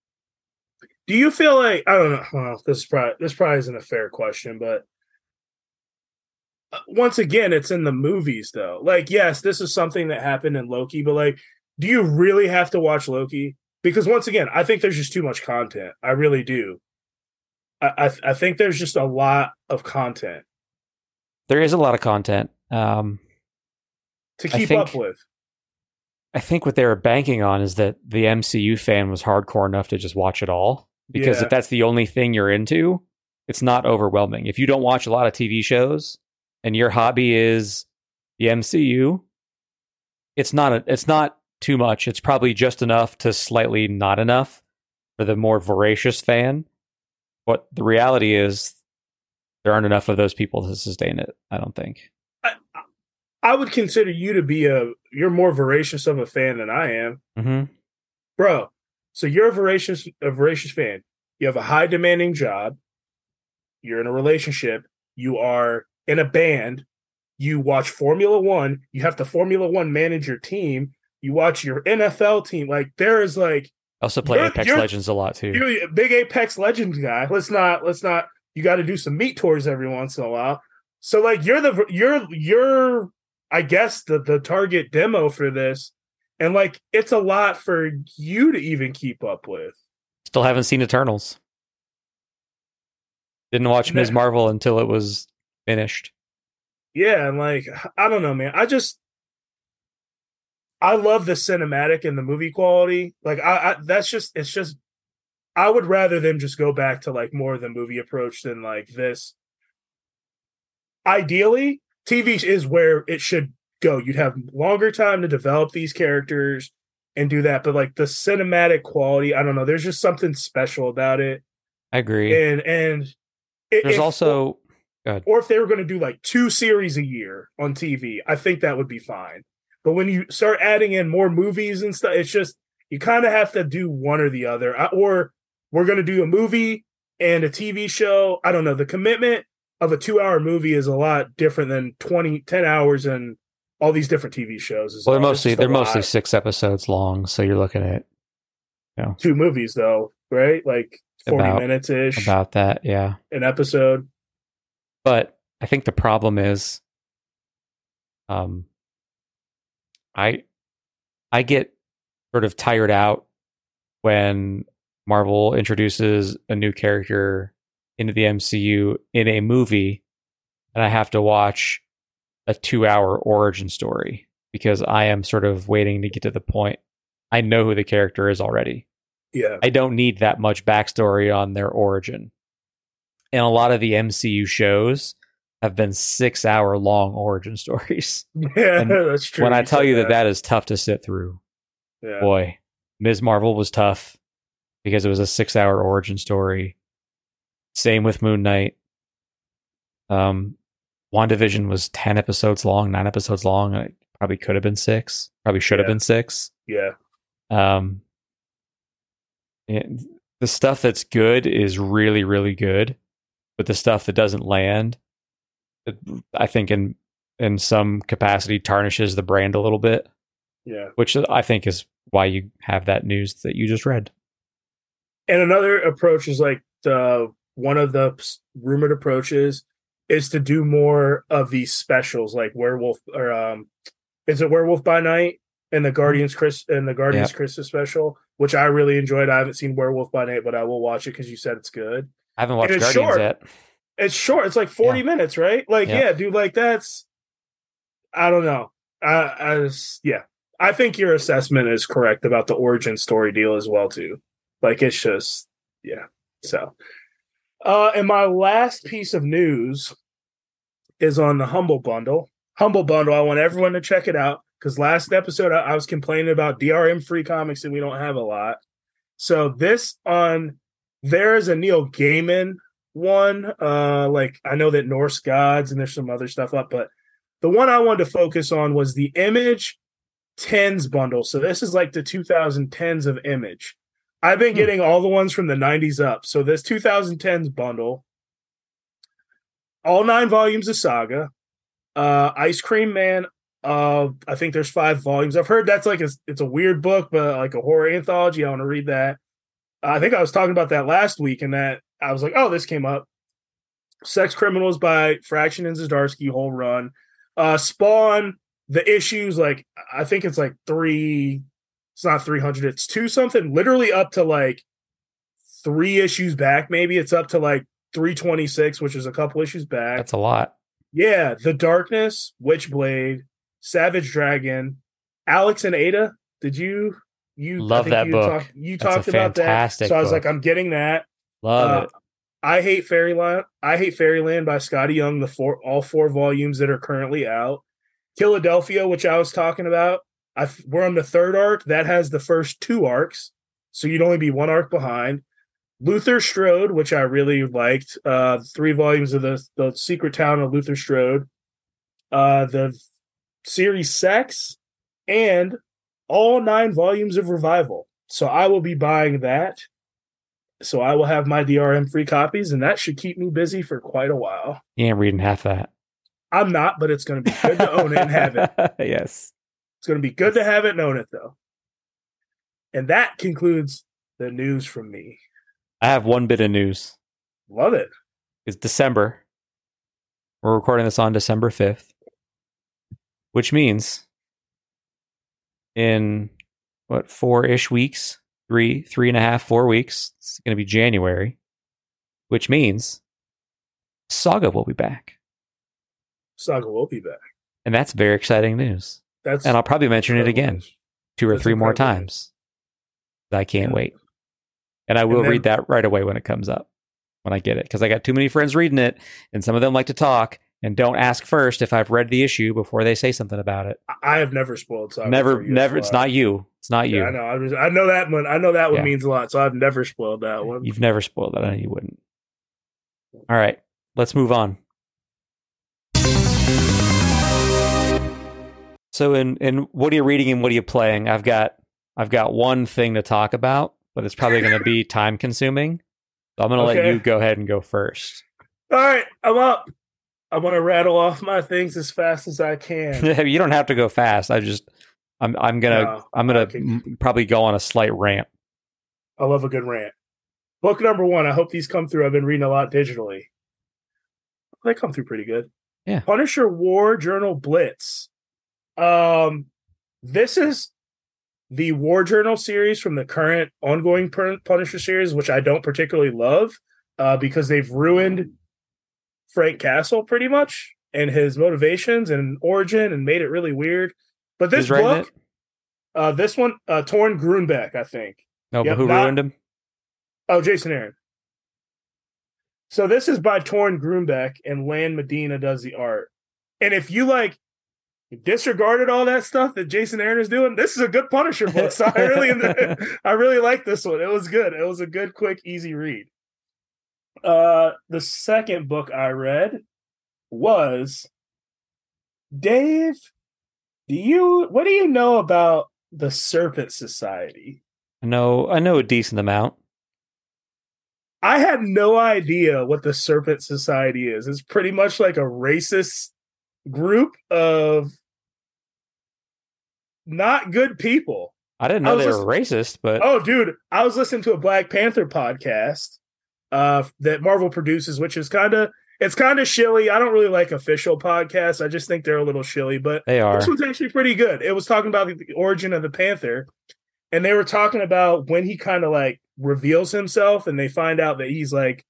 [SPEAKER 2] Do you feel like I don't know? Well, this is probably this probably isn't a fair question, but uh, once again, it's in the movies though. Like, yes, this is something that happened in Loki, but like, do you really have to watch Loki? Because once again, I think there's just too much content. I really do. I I, I think there's just a lot of content
[SPEAKER 1] There is a lot of content. Um,
[SPEAKER 2] to keep
[SPEAKER 1] think-
[SPEAKER 2] up with.
[SPEAKER 1] I think what they were banking on is that the MCU fan was hardcore enough to just watch it all. Because
[SPEAKER 2] Yeah.
[SPEAKER 1] if that's the only thing you're into, it's not overwhelming. If you don't watch a lot of TV shows and your hobby is the MCU, it's not a, it's not too much. It's probably just enough to slightly not enough for the more voracious fan. But the reality is there aren't enough of those people to sustain it, I don't think.
[SPEAKER 2] I, I would consider you to be a you're more voracious of a fan than I am.
[SPEAKER 1] Mm-hmm.
[SPEAKER 2] bro. So you're a voracious, a voracious fan. You have a high demanding job. You're in a relationship. You are in a band. You watch Formula One. You have to Formula One manage your team. You watch your NFL team. Like there is like
[SPEAKER 1] I also play
[SPEAKER 2] You're-
[SPEAKER 1] Apex
[SPEAKER 2] you're-
[SPEAKER 1] Legends a lot too.
[SPEAKER 2] you're a big Apex Legends guy. Let's not. Let's not. You got to do some meat tours every once in a while. So like you're the you're you're I guess the the target demo for this, and like it's a lot for you to even keep up with.
[SPEAKER 1] Still haven't seen Eternals. Didn't watch Ms. Marvel until it was finished.
[SPEAKER 2] Yeah, and like I don't know, man. I just I love the cinematic and the movie quality. Like I, I that's just it's just I would rather them just go back to like more of the movie approach than like this. Ideally, TV is where it should go. You'd have longer time to develop these characters and do that, but like the cinematic quality, I don't know. There's just something special about it,
[SPEAKER 1] I agree.
[SPEAKER 2] and and it,
[SPEAKER 1] There's
[SPEAKER 2] if-
[SPEAKER 1] also
[SPEAKER 2] or if they were going to do like two series a year on TV, I think that would be fine. But when you start adding in more movies and stuff, it's just you kind of have to do one or the other. I- Or we're going to do a movie and a TV show. I don't know. The commitment of a two hour movie is a lot different than 20, 10 hours and all these different TV shows.
[SPEAKER 1] Well, they're mostly they're mostly six episodes long, so you're looking at
[SPEAKER 2] two movies though, right? Like 40
[SPEAKER 1] About-
[SPEAKER 2] minutes ish
[SPEAKER 1] about that, yeah.
[SPEAKER 2] an episode.
[SPEAKER 1] But I think the problem is, um, I I get sort of tired out when Marvel introduces a new character into the MCU in a movie, and I have to watch a two-hour origin story because I am sort of waiting to get to the point. I know who the character is already.
[SPEAKER 2] Yeah.
[SPEAKER 1] I don't need that much backstory on their origin. And a lot of the MCU shows have been six hour long origin stories. [LAUGHS]
[SPEAKER 2] Yeah,
[SPEAKER 1] And
[SPEAKER 2] that's true.
[SPEAKER 1] when I tell you that that is tough to sit through,
[SPEAKER 2] yeah.
[SPEAKER 1] boy, Ms. Marvel was tough because it was a six hour origin story. Same with Moon Knight. Um, WandaVision was 10 episodes long, nine episodes long. It probably could have been six, probably should have been six.
[SPEAKER 2] yeah.
[SPEAKER 1] Um, and the stuff that's good is really, really good, but the stuff that doesn't land, it- I think in in some capacity tarnishes the brand a little bit,
[SPEAKER 2] Yeah.
[SPEAKER 1] which I think is why you have that news that you just read.
[SPEAKER 2] And another approach is like the one of the rumored approaches is to do more of these specials, like Werewolf or um, is it Werewolf by Night and the Guardians Chris and the Guardians Christmas special, which I really enjoyed. I haven't seen Werewolf by Night, but I will watch it because you said it's good.
[SPEAKER 1] I haven't watched Guardians
[SPEAKER 2] short.
[SPEAKER 1] yet.
[SPEAKER 2] It's short. It's like forty
[SPEAKER 1] Yeah.
[SPEAKER 2] minutes, right? Like,
[SPEAKER 1] Yeah.
[SPEAKER 2] yeah. dude. Like that's. I don't know. I, I just- yeah. I think your assessment is correct about the origin story deal as well too. Like it's just yeah. So, uh, and my last piece of news is on the Humble Bundle. Humble Bundle. I want everyone to check it out because last episode I, I was complaining about DRM free comics and we don't have a lot. So this on there is a Neil Gaiman one. Uh, like I know that Norse gods and there's some other stuff up, but the one I wanted to focus on was the Image tens bundle. So this is like the 2010s of Image. I've been
[SPEAKER 1] Hmm.
[SPEAKER 2] getting all the ones from the 90s up. So this 2010s bundle, all nine volumes of Saga, uh, Ice Cream Man. Uh, I think there's five volumes. I've heard that's like a, it's a weird book, but like a horror anthology. I want to read that. I think I was talking about that last week, and that I was like, oh, this came up. Sex Criminals by Fraction and Zdarsky, whole run. Uh, Spawn, the issues like I think it's like three. It's not three hundred. It's two something. Literally up to like three issues back. Maybe it's up to like three twenty six, which is a couple issues back.
[SPEAKER 1] That's a lot.
[SPEAKER 2] Yeah, The Darkness, Witchblade, Savage Dragon, Alex and Ada. Did you you I
[SPEAKER 1] Love
[SPEAKER 2] think
[SPEAKER 1] that
[SPEAKER 2] you
[SPEAKER 1] book.
[SPEAKER 2] Talk, you
[SPEAKER 1] That's
[SPEAKER 2] talked about that. So I was like. I'm getting that.
[SPEAKER 1] Love
[SPEAKER 2] Uh,
[SPEAKER 1] it.
[SPEAKER 2] I hate Fairyland. I hate Fairyland by Skottie Young. The four all four volumes that are currently out. Philadelphia, which I was talking about. I we're on the third arc. That has the first two arcs, so you'd only be one arc behind. Luther Strode, which I really liked. Uh, three volumes of the the Secret Town of Luther Strode. Uh, the series Sex, and all nine volumes of Revival. So I will be buying that. So I will have my DRM free copies, and that should keep me busy for quite a while.
[SPEAKER 1] You ain't reading half that.
[SPEAKER 2] I'm not, but it's going to be good to own it and have it. [LAUGHS]
[SPEAKER 1] yes.
[SPEAKER 2] It's going to be good to have it and own it, though. And that concludes the news from me.
[SPEAKER 1] I have one bit of news.
[SPEAKER 2] Love it.
[SPEAKER 1] It's December. We're recording this on December 5th, which means in what, four ish weeks, three, three and a half, four weeks, it's going to be January, which means Saga will be back.
[SPEAKER 2] Saga will be back.
[SPEAKER 1] And that's very exciting news.
[SPEAKER 2] That's
[SPEAKER 1] And I'll probably mention it again
[SPEAKER 2] news.
[SPEAKER 1] two or
[SPEAKER 2] That's
[SPEAKER 1] three more times. I can't
[SPEAKER 2] Yeah.
[SPEAKER 1] wait. And I will
[SPEAKER 2] then-
[SPEAKER 1] read that right away when it comes up, when I get it, because I got too many friends reading it, and some of them like to talk and don't ask first if I've read the issue before they say something about it.
[SPEAKER 2] I- have never spoiled Saga.
[SPEAKER 1] never, never. It's not you. It's not you.
[SPEAKER 2] Yeah, I know. I, was, I know that one. I know that one
[SPEAKER 1] Yeah.
[SPEAKER 2] means a lot. So I've never spoiled that one.
[SPEAKER 1] You've never spoiled that. I know you wouldn't. All right, let's move on. So, in in what are you reading and what are you playing? I've got I've got one thing to talk about, but it's probably going to be [LAUGHS] time consuming. So I'm going to let you go ahead and go first.
[SPEAKER 2] All right, I'm up. I want to rattle off my things as fast as I [LAUGHS] can.
[SPEAKER 1] you don't have to go fast. I just I'm I'm gonna
[SPEAKER 2] No,
[SPEAKER 1] I'm gonna
[SPEAKER 2] I
[SPEAKER 1] m- probably go on a slight rant.
[SPEAKER 2] I love a good rant. Book number one. I hope these come through. I've been reading a lot digitally. They come through pretty good.
[SPEAKER 1] Yeah.
[SPEAKER 2] Punisher War Journal Blitz. Um, this is the War Journal series from the current ongoing Punisher series, which I don't particularly love, uh, because they've ruined Frank Castle pretty much and his motivations and origin and made it really weird. But this book, uh, this one, uh, Torunn Grønbekk, I think.
[SPEAKER 1] No,
[SPEAKER 2] Yep,
[SPEAKER 1] but who
[SPEAKER 2] not-
[SPEAKER 1] ruined him?
[SPEAKER 2] Oh, Jason Aaron. So this is by Torunn Grønbekk, and Lan Medina does the art. And if you like disregarded all that stuff that Jason Aaron is doing, this is a good Punisher book. So I really, [LAUGHS] I really like this one. It was good. It was a good, quick, easy read. Uh, the second book I read was Dave. Do you what do you know about the Serpent Society?
[SPEAKER 1] I know I know a decent amount.
[SPEAKER 2] I had no idea what the Serpent Society is. It's pretty much like a racist group of not good people.
[SPEAKER 1] I didn't know
[SPEAKER 2] was
[SPEAKER 1] they were racist, but
[SPEAKER 2] Oh, dude, I was listening to a Black Panther podcast uh, that Marvel produces, which is kind of it's kind of shilly. I don't really like official podcasts. I just think they're a little shilly, but
[SPEAKER 1] they are.
[SPEAKER 2] this was actually pretty good. It was talking about the origin of the Panther, and they were talking about when he kind of like reveals himself, and they find out that he's like,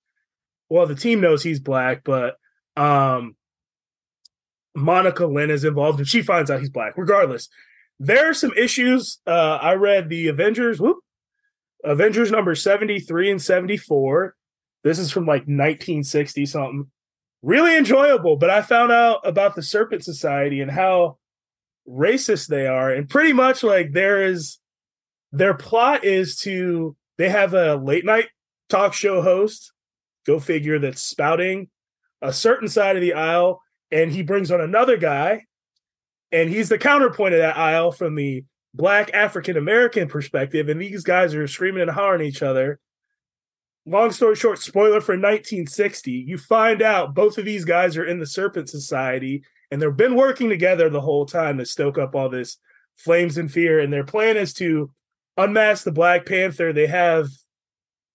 [SPEAKER 2] well, the team knows he's black, but um, Monica Lynne is involved, and she finds out he's black. Regardless, there are some issues. Uh, I read the Avengers. Whoop, Avengers number seventy three and seventy four. This is from like nineteen sixty something really enjoyable. But I found out about the Serpent Society and how racist they are, and pretty much like there is their plot is to they have a late night talk show host go figure, that's spouting a certain side of the aisle, and he brings on another guy, and he's the counterpoint of that aisle from the black African American perspective, and these guys are screaming and hollering at each other. Long story short, spoiler for 1960, you find out both of these guys are in the Serpent Society, and they've been working together the whole time to stoke up all this flames and fear. And their plan is to unmask the Black Panther. They have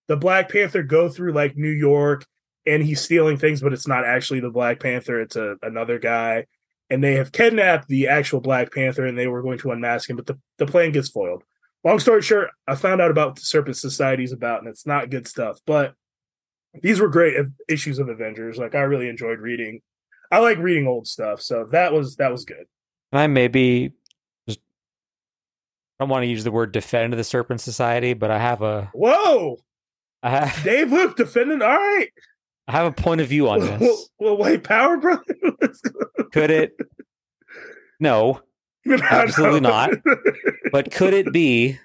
[SPEAKER 2] the Black Panther go through like New York and he's stealing things, but it's not actually the Black Panther, it's a, another guy. And they have kidnapped the actual Black Panther and they were going to unmask him, but the, the plan gets foiled. Long story short, I found out about what the Serpent Society is about, and it's not good stuff. But these were great issues of Avengers. Like I really enjoyed reading. I like reading old stuff, so that was that was good.
[SPEAKER 1] And I maybe just I don't want to use the word defend the Serpent Society, but I have a
[SPEAKER 2] whoa.
[SPEAKER 1] I have
[SPEAKER 2] Dave Luke defending. All right,
[SPEAKER 1] I have a point of view on
[SPEAKER 2] well,
[SPEAKER 1] this. [LAUGHS]
[SPEAKER 2] well, wait, Power Brother.
[SPEAKER 1] Could it? [LAUGHS] No, absolutely not. But could it be?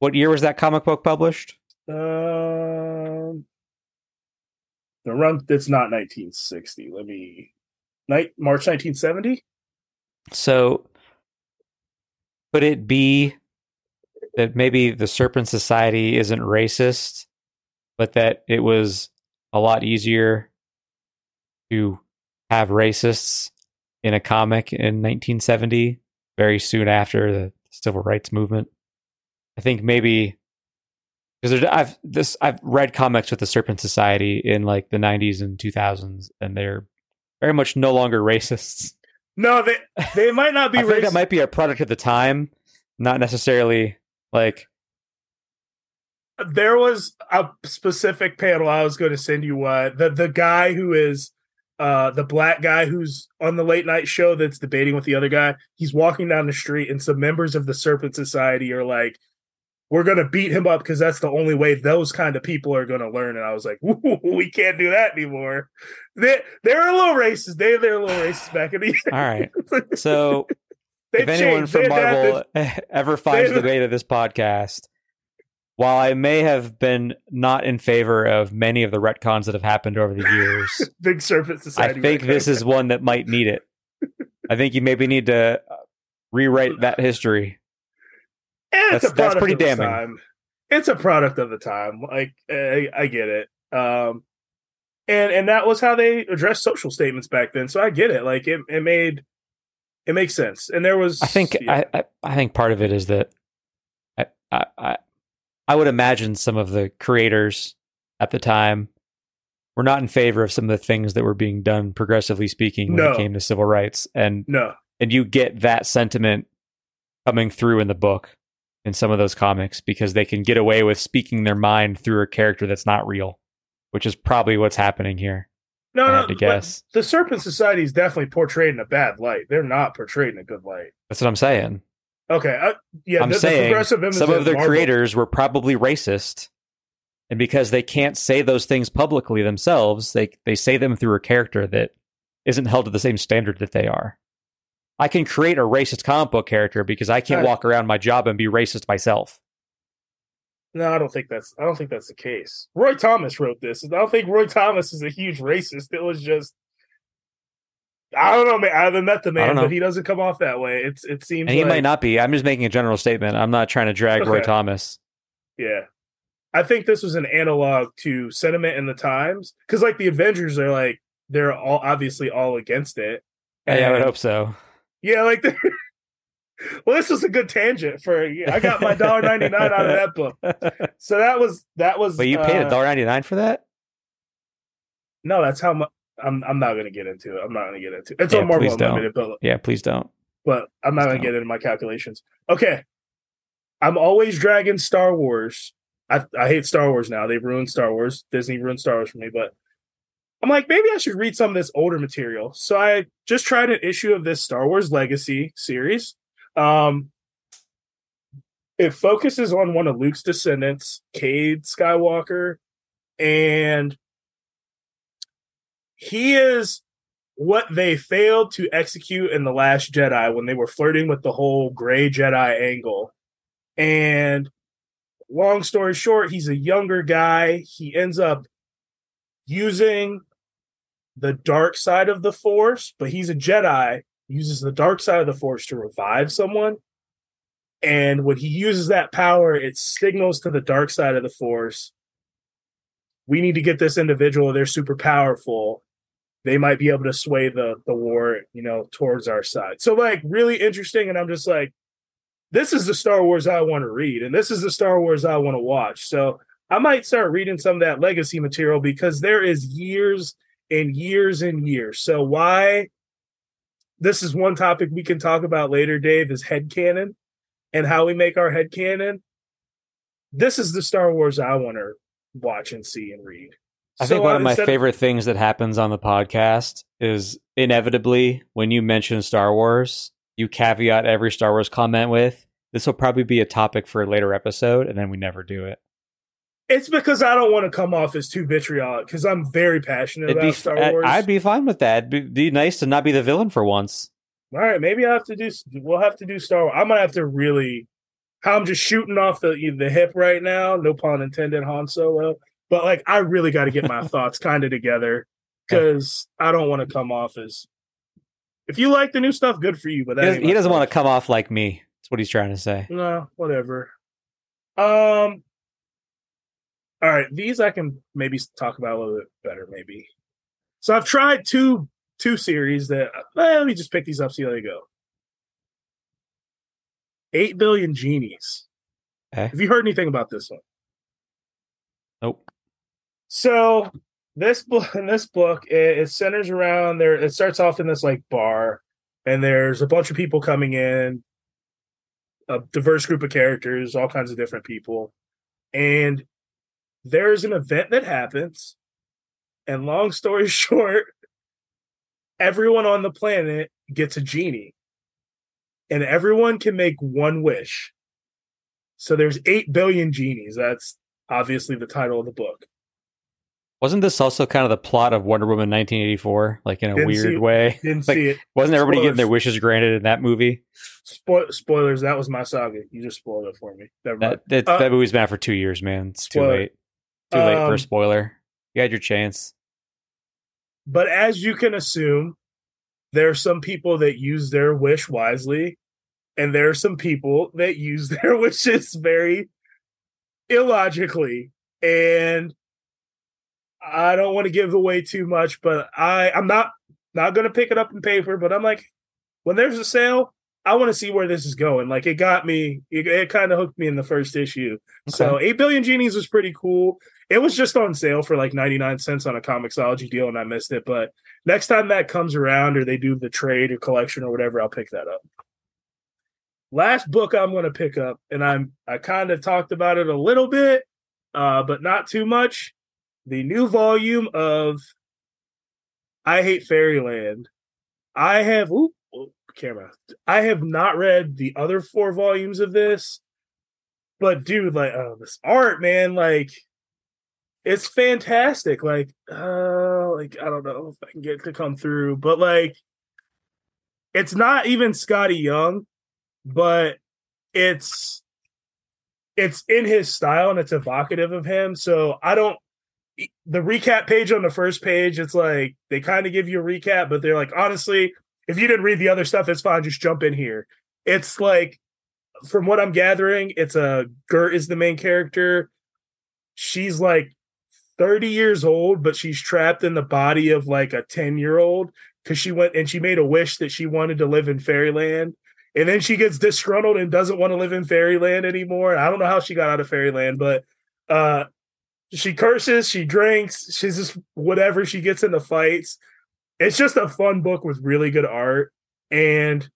[SPEAKER 1] What year was that comic book published?
[SPEAKER 2] Um, the run. It's not 1960. Let me. Night March 1970.
[SPEAKER 1] So, could it be that maybe the Serpent Society isn't racist, but that it was a lot easier to have racists in a comic in 1970, very soon after the civil rights movement? I think maybe because I've this I've read comics with the Serpent Society in like the 90s and 2000s, and they're very much no longer racists.
[SPEAKER 2] No, they they might not be. [LAUGHS]
[SPEAKER 1] I think
[SPEAKER 2] racist.
[SPEAKER 1] that might be a product of the time, not necessarily like
[SPEAKER 2] there was a specific panel I was going to send you. What the the guy who is uh the black guy who's on the late night show that's debating with the other guy. He's walking down the street, and some members of the Serpent Society are like, "We're going to beat him up because that's the only way those kind of people are going to learn." And I was like, [LAUGHS] "We can't do that anymore." They they're a little racist. They they're a little racist back in the [LAUGHS]
[SPEAKER 1] all right. [LAUGHS] So if anyone
[SPEAKER 2] changed.
[SPEAKER 1] from Marvel ever finds the way to this podcast, while I may have been not in favor of many of the retcons that have happened over the years, [LAUGHS]
[SPEAKER 2] Big Serpent
[SPEAKER 1] I think
[SPEAKER 2] right
[SPEAKER 1] this is one that might need it. I think you maybe need to uh, rewrite that history.
[SPEAKER 2] And it's
[SPEAKER 1] That's-
[SPEAKER 2] a
[SPEAKER 1] that's
[SPEAKER 2] product
[SPEAKER 1] pretty
[SPEAKER 2] of the
[SPEAKER 1] damning.
[SPEAKER 2] Time. It's a product of the time. Like I, I get it. Um, and and that was how they addressed social statements back then. So I get it. Like it, it made it makes sense. And there was
[SPEAKER 1] I think
[SPEAKER 2] yeah.
[SPEAKER 1] I, I I think part of it is that I, I I would imagine some of the creators at the time were not in favor of some of the things that were being done progressively speaking when
[SPEAKER 2] No.
[SPEAKER 1] it came to civil rights and
[SPEAKER 2] no.
[SPEAKER 1] and you get that sentiment coming through in the book in some of those comics because they can get away with speaking their mind through a character that's not real which is probably what's happening here
[SPEAKER 2] No,
[SPEAKER 1] I
[SPEAKER 2] no,
[SPEAKER 1] to guess.
[SPEAKER 2] The Serpent Society is definitely portrayed in a bad light. They're not portrayed in a good light.
[SPEAKER 1] that's what i'm saying
[SPEAKER 2] Okay, I, yeah,
[SPEAKER 1] I'm
[SPEAKER 2] the, the
[SPEAKER 1] saying
[SPEAKER 2] progressive
[SPEAKER 1] some of the
[SPEAKER 2] Marvel-
[SPEAKER 1] creators were probably racist, and because they can't say those things publicly themselves, they they say them through a character that isn't held to the same standard that they are. I can create a racist comic book character because I can't
[SPEAKER 2] Uh,
[SPEAKER 1] walk around my job and be racist myself.
[SPEAKER 2] No, I don't think that's. I don't think that's the case. Roy Thomas wrote this. I don't think Roy Thomas is a huge racist. It was just. I don't know, man. I haven't met the man, but he doesn't come off that way. It's it seems
[SPEAKER 1] And he
[SPEAKER 2] like,
[SPEAKER 1] might not be. I'm just making a general statement. I'm not trying to drag Roy Thomas.
[SPEAKER 2] Yeah, I think this was an analog to sentiment in the times because, like, the Avengers are like they're all obviously all against it.
[SPEAKER 1] Hey, I would hope so.
[SPEAKER 2] Yeah, like. [LAUGHS] well, this was a good tangent for. I got my dollar ninety nine out of that book. [LAUGHS] So that was that was.
[SPEAKER 1] but you paid a
[SPEAKER 2] uh,
[SPEAKER 1] dollar ninety nine for that?
[SPEAKER 2] No, that's how much. I'm I'm not gonna get into it. I'm not gonna get into it. It's
[SPEAKER 1] Yeah,
[SPEAKER 2] on Marvel
[SPEAKER 1] please don't.
[SPEAKER 2] But
[SPEAKER 1] Yeah, please don't.
[SPEAKER 2] but I'm not
[SPEAKER 1] Please
[SPEAKER 2] gonna
[SPEAKER 1] don't.
[SPEAKER 2] get into my calculations. Okay, I'm always dragging Star Wars. I I hate Star Wars now. They've ruined Star Wars. Disney ruined Star Wars for me. But I'm like, maybe I should read some of this older material. So I just tried an issue of this Star Wars Legacy series. Um, it focuses on one of Luke's descendants, Cade Skywalker, and he is what they failed to execute in the last jedi when they were flirting with the whole gray jedi angle and long story short he's a younger guy he ends up using the dark side of the force, but he's a Jedi, uses the dark side of the force to revive someone. And when he uses that power, it signals to the dark side of the force. We need to get this individual. They're super powerful. They might be able to sway the the war, you know, towards our side. So like really interesting. And I'm just like, this is the Star Wars I want to read, and this is the Star Wars I want to watch. So I might start reading some of that legacy material because there is years and years and years. So why this is one topic we can talk about later, Dave, is head canon and how we make our head canon. This is the Star Wars I want to watch and see and read.
[SPEAKER 1] I think
[SPEAKER 2] So,
[SPEAKER 1] one
[SPEAKER 2] uh,
[SPEAKER 1] of my favorite things that happens on the podcast is inevitably when you mention Star Wars, you caveat every Star Wars comment with this will probably be a topic for a later episode, and then we never do it.
[SPEAKER 2] It's because I don't want to come off as too vitriolic because I'm very passionate
[SPEAKER 1] It'd
[SPEAKER 2] about
[SPEAKER 1] be,
[SPEAKER 2] Star Wars.
[SPEAKER 1] I'd be fine with that. It'd be, nice to not be the villain for once.
[SPEAKER 2] All right, maybe I have to do. We'll have to do Star Wars. I'm gonna have to really. How I'm just shooting off the the hip right now. No pun intended, Han Solo. But like, I really got to get my [LAUGHS] thoughts kind of together because I don't want to come off as. If you like the new stuff, good for you. But that
[SPEAKER 1] He doesn't, he doesn't want to come off like me. That's what he's trying to say.
[SPEAKER 2] No, whatever. Um. All right, these I can maybe talk about a little bit better, maybe. So I've tried two two series that. Well, let me just pick these up, see how they go. Eight billion genies.
[SPEAKER 1] Okay.
[SPEAKER 2] Have you heard anything about this one?
[SPEAKER 1] Nope.
[SPEAKER 2] So this book, [LAUGHS] in this book, it, it centers around there. It starts off in this like bar, and there's a bunch of people coming in, a diverse group of characters, all kinds of different people, and there's an event that happens. And long story [LAUGHS] short, everyone on the planet gets a genie, and everyone can make one wish. So there's eight billion genies. That's obviously the title of the book.
[SPEAKER 1] Wasn't this also kind of the plot of Wonder Woman 1984, like in a
[SPEAKER 2] Didn't
[SPEAKER 1] weird way?
[SPEAKER 2] Didn't
[SPEAKER 1] Like,
[SPEAKER 2] see it.
[SPEAKER 1] Wasn't everybody getting their wishes granted in that movie?
[SPEAKER 2] Spo- spoilers. That was my saga. You just spoiled it for me.
[SPEAKER 1] That that,
[SPEAKER 2] Uh,
[SPEAKER 1] that movie's been out for two years, man. It's too
[SPEAKER 2] Spoiler.
[SPEAKER 1] late. Too late for
[SPEAKER 2] Um,
[SPEAKER 1] a spoiler. You had your chance.
[SPEAKER 2] But as you can assume, there are some people that use their wish wisely, and there are some people that use [LAUGHS] their wishes very illogically. And I don't want to give away too much, but I I'm not not going to pick it up in paper. But I'm like, when there's a sale, I want to see where this is going. Like it got me, it, it kind of hooked me in the first issue. So eight billion genies was pretty cool. It was just on sale for like 99 cents on a Comixology deal, and I missed it. But next time that comes around, or they do the trade or collection or whatever, I'll pick that up. Last book I'm going to pick up, and I'm I kind of talked about it a little bit, uh, but not too much. The new volume of I Hate Fairyland. I have ooh, ooh, camera. I have not read the other four volumes of this, but dude, like, oh, this art, man, like, it's fantastic. Like, uh, like I don't know if I can get to come through, but like, it's not even Skottie Young, but it's it's in his style and it's evocative of him. So I don't. The recap page on the first page, it's like they kind of give you a recap, but they're like, honestly, if you didn't read the other stuff, it's fine. Just jump in here. It's like, from what I'm gathering, it's a Gert is the main character. She's like 30 years old, but she's trapped in the body of like a 10 year old because she went and she made a wish that she wanted to live in fairyland. And then she gets disgruntled and doesn't want to live in fairyland anymore. I don't know how she got out of fairyland, but uh she curses, she drinks, she's just whatever, she gets into fights. It's just a fun book with really good art. And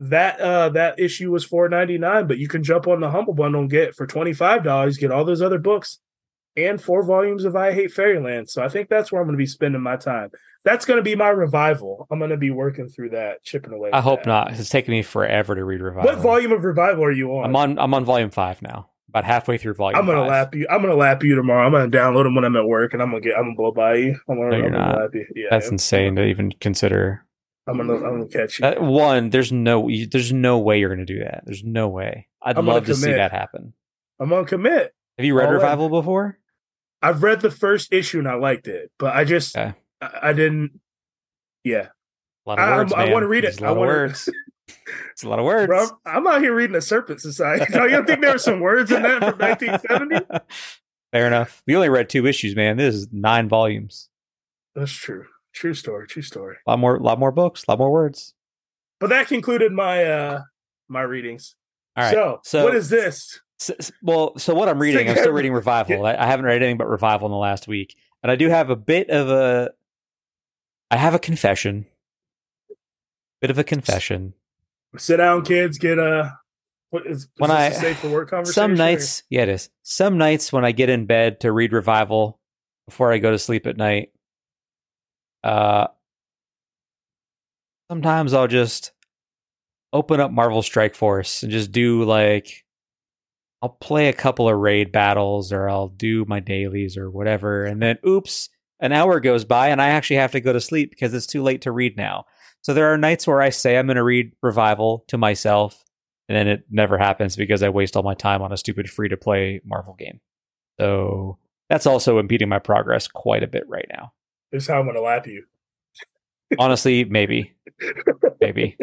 [SPEAKER 2] that uh that issue was four ninety nine, but you can jump on the humble bundle and get for twenty five dollars, get all those other books and four volumes of I Hate Fairyland. So I think that's where I'm going to be spending my time. That's going to be my revival. I'm going to be working through that, chipping away.
[SPEAKER 1] I hope
[SPEAKER 2] that.
[SPEAKER 1] not. It's taken me forever to read Revival.
[SPEAKER 2] What volume of revival are you on?
[SPEAKER 1] I'm on. I'm on volume five now. About halfway through volume.
[SPEAKER 2] I'm gonna
[SPEAKER 1] five.
[SPEAKER 2] lap you. I'm gonna lap you tomorrow. I'm gonna download them when I'm at work, and I'm gonna get. I'm gonna blow by you. I'm gonna,
[SPEAKER 1] No, you're
[SPEAKER 2] I'm gonna
[SPEAKER 1] not.
[SPEAKER 2] lap you. Yeah,
[SPEAKER 1] That's
[SPEAKER 2] I'm-
[SPEAKER 1] insane to even consider.
[SPEAKER 2] I'm gonna. I'm gonna catch you.
[SPEAKER 1] That, one, there's no. you- There's no way you're gonna do that. There's no way. I'd
[SPEAKER 2] I'm gonna
[SPEAKER 1] love to see that happen.
[SPEAKER 2] I'm gonna commit.
[SPEAKER 1] Have you read
[SPEAKER 2] All in.
[SPEAKER 1] Revival before?
[SPEAKER 2] I've read the first issue and I liked it, but I just
[SPEAKER 1] Okay.
[SPEAKER 2] I, I didn't. Yeah,
[SPEAKER 1] A lot of
[SPEAKER 2] I-
[SPEAKER 1] words.
[SPEAKER 2] I
[SPEAKER 1] man.
[SPEAKER 2] wanna read it. I wanna-
[SPEAKER 1] words. [LAUGHS] It's a lot of words.
[SPEAKER 2] bro, I'm out here reading a Serpent Society. you don't think there were some words in that from 1970? [LAUGHS]
[SPEAKER 1] Fair enough. We only read two issues, man. This is nine volumes.
[SPEAKER 2] That's true. True story. True story.
[SPEAKER 1] A lot more, lot more books, a lot more words.
[SPEAKER 2] But that concluded my uh my readings.
[SPEAKER 1] All right.
[SPEAKER 2] So,
[SPEAKER 1] so-
[SPEAKER 2] what is this?
[SPEAKER 1] S- s- well, so what I'm reading, I'm still [LAUGHS] reading Revival. I, I haven't read anything but Revival in the last week, and I do have a bit of a. I have a confession. Bit of a confession.
[SPEAKER 2] Sit down, kids. Get a. What is, is
[SPEAKER 1] When
[SPEAKER 2] this
[SPEAKER 1] I-
[SPEAKER 2] a safe for work conversation?
[SPEAKER 1] Some
[SPEAKER 2] or-
[SPEAKER 1] nights, yeah, it is. Some nights when I get in bed to read Revival before I go to sleep at night, uh, sometimes I'll just open up Marvel Strike Force and just do like I'll play a couple of raid battles or I'll do my dailies or whatever, and then oops, an hour goes by and I actually have to go to sleep because it's too late to read now. So there are nights where I say I'm going to read Revival to myself and then it never happens because I waste all my time on a stupid free to play Marvel game. So that's also impeding my progress quite a bit right now.
[SPEAKER 2] This is how I'm gonna lap you. [LAUGHS]
[SPEAKER 1] Honestly, maybe, maybe,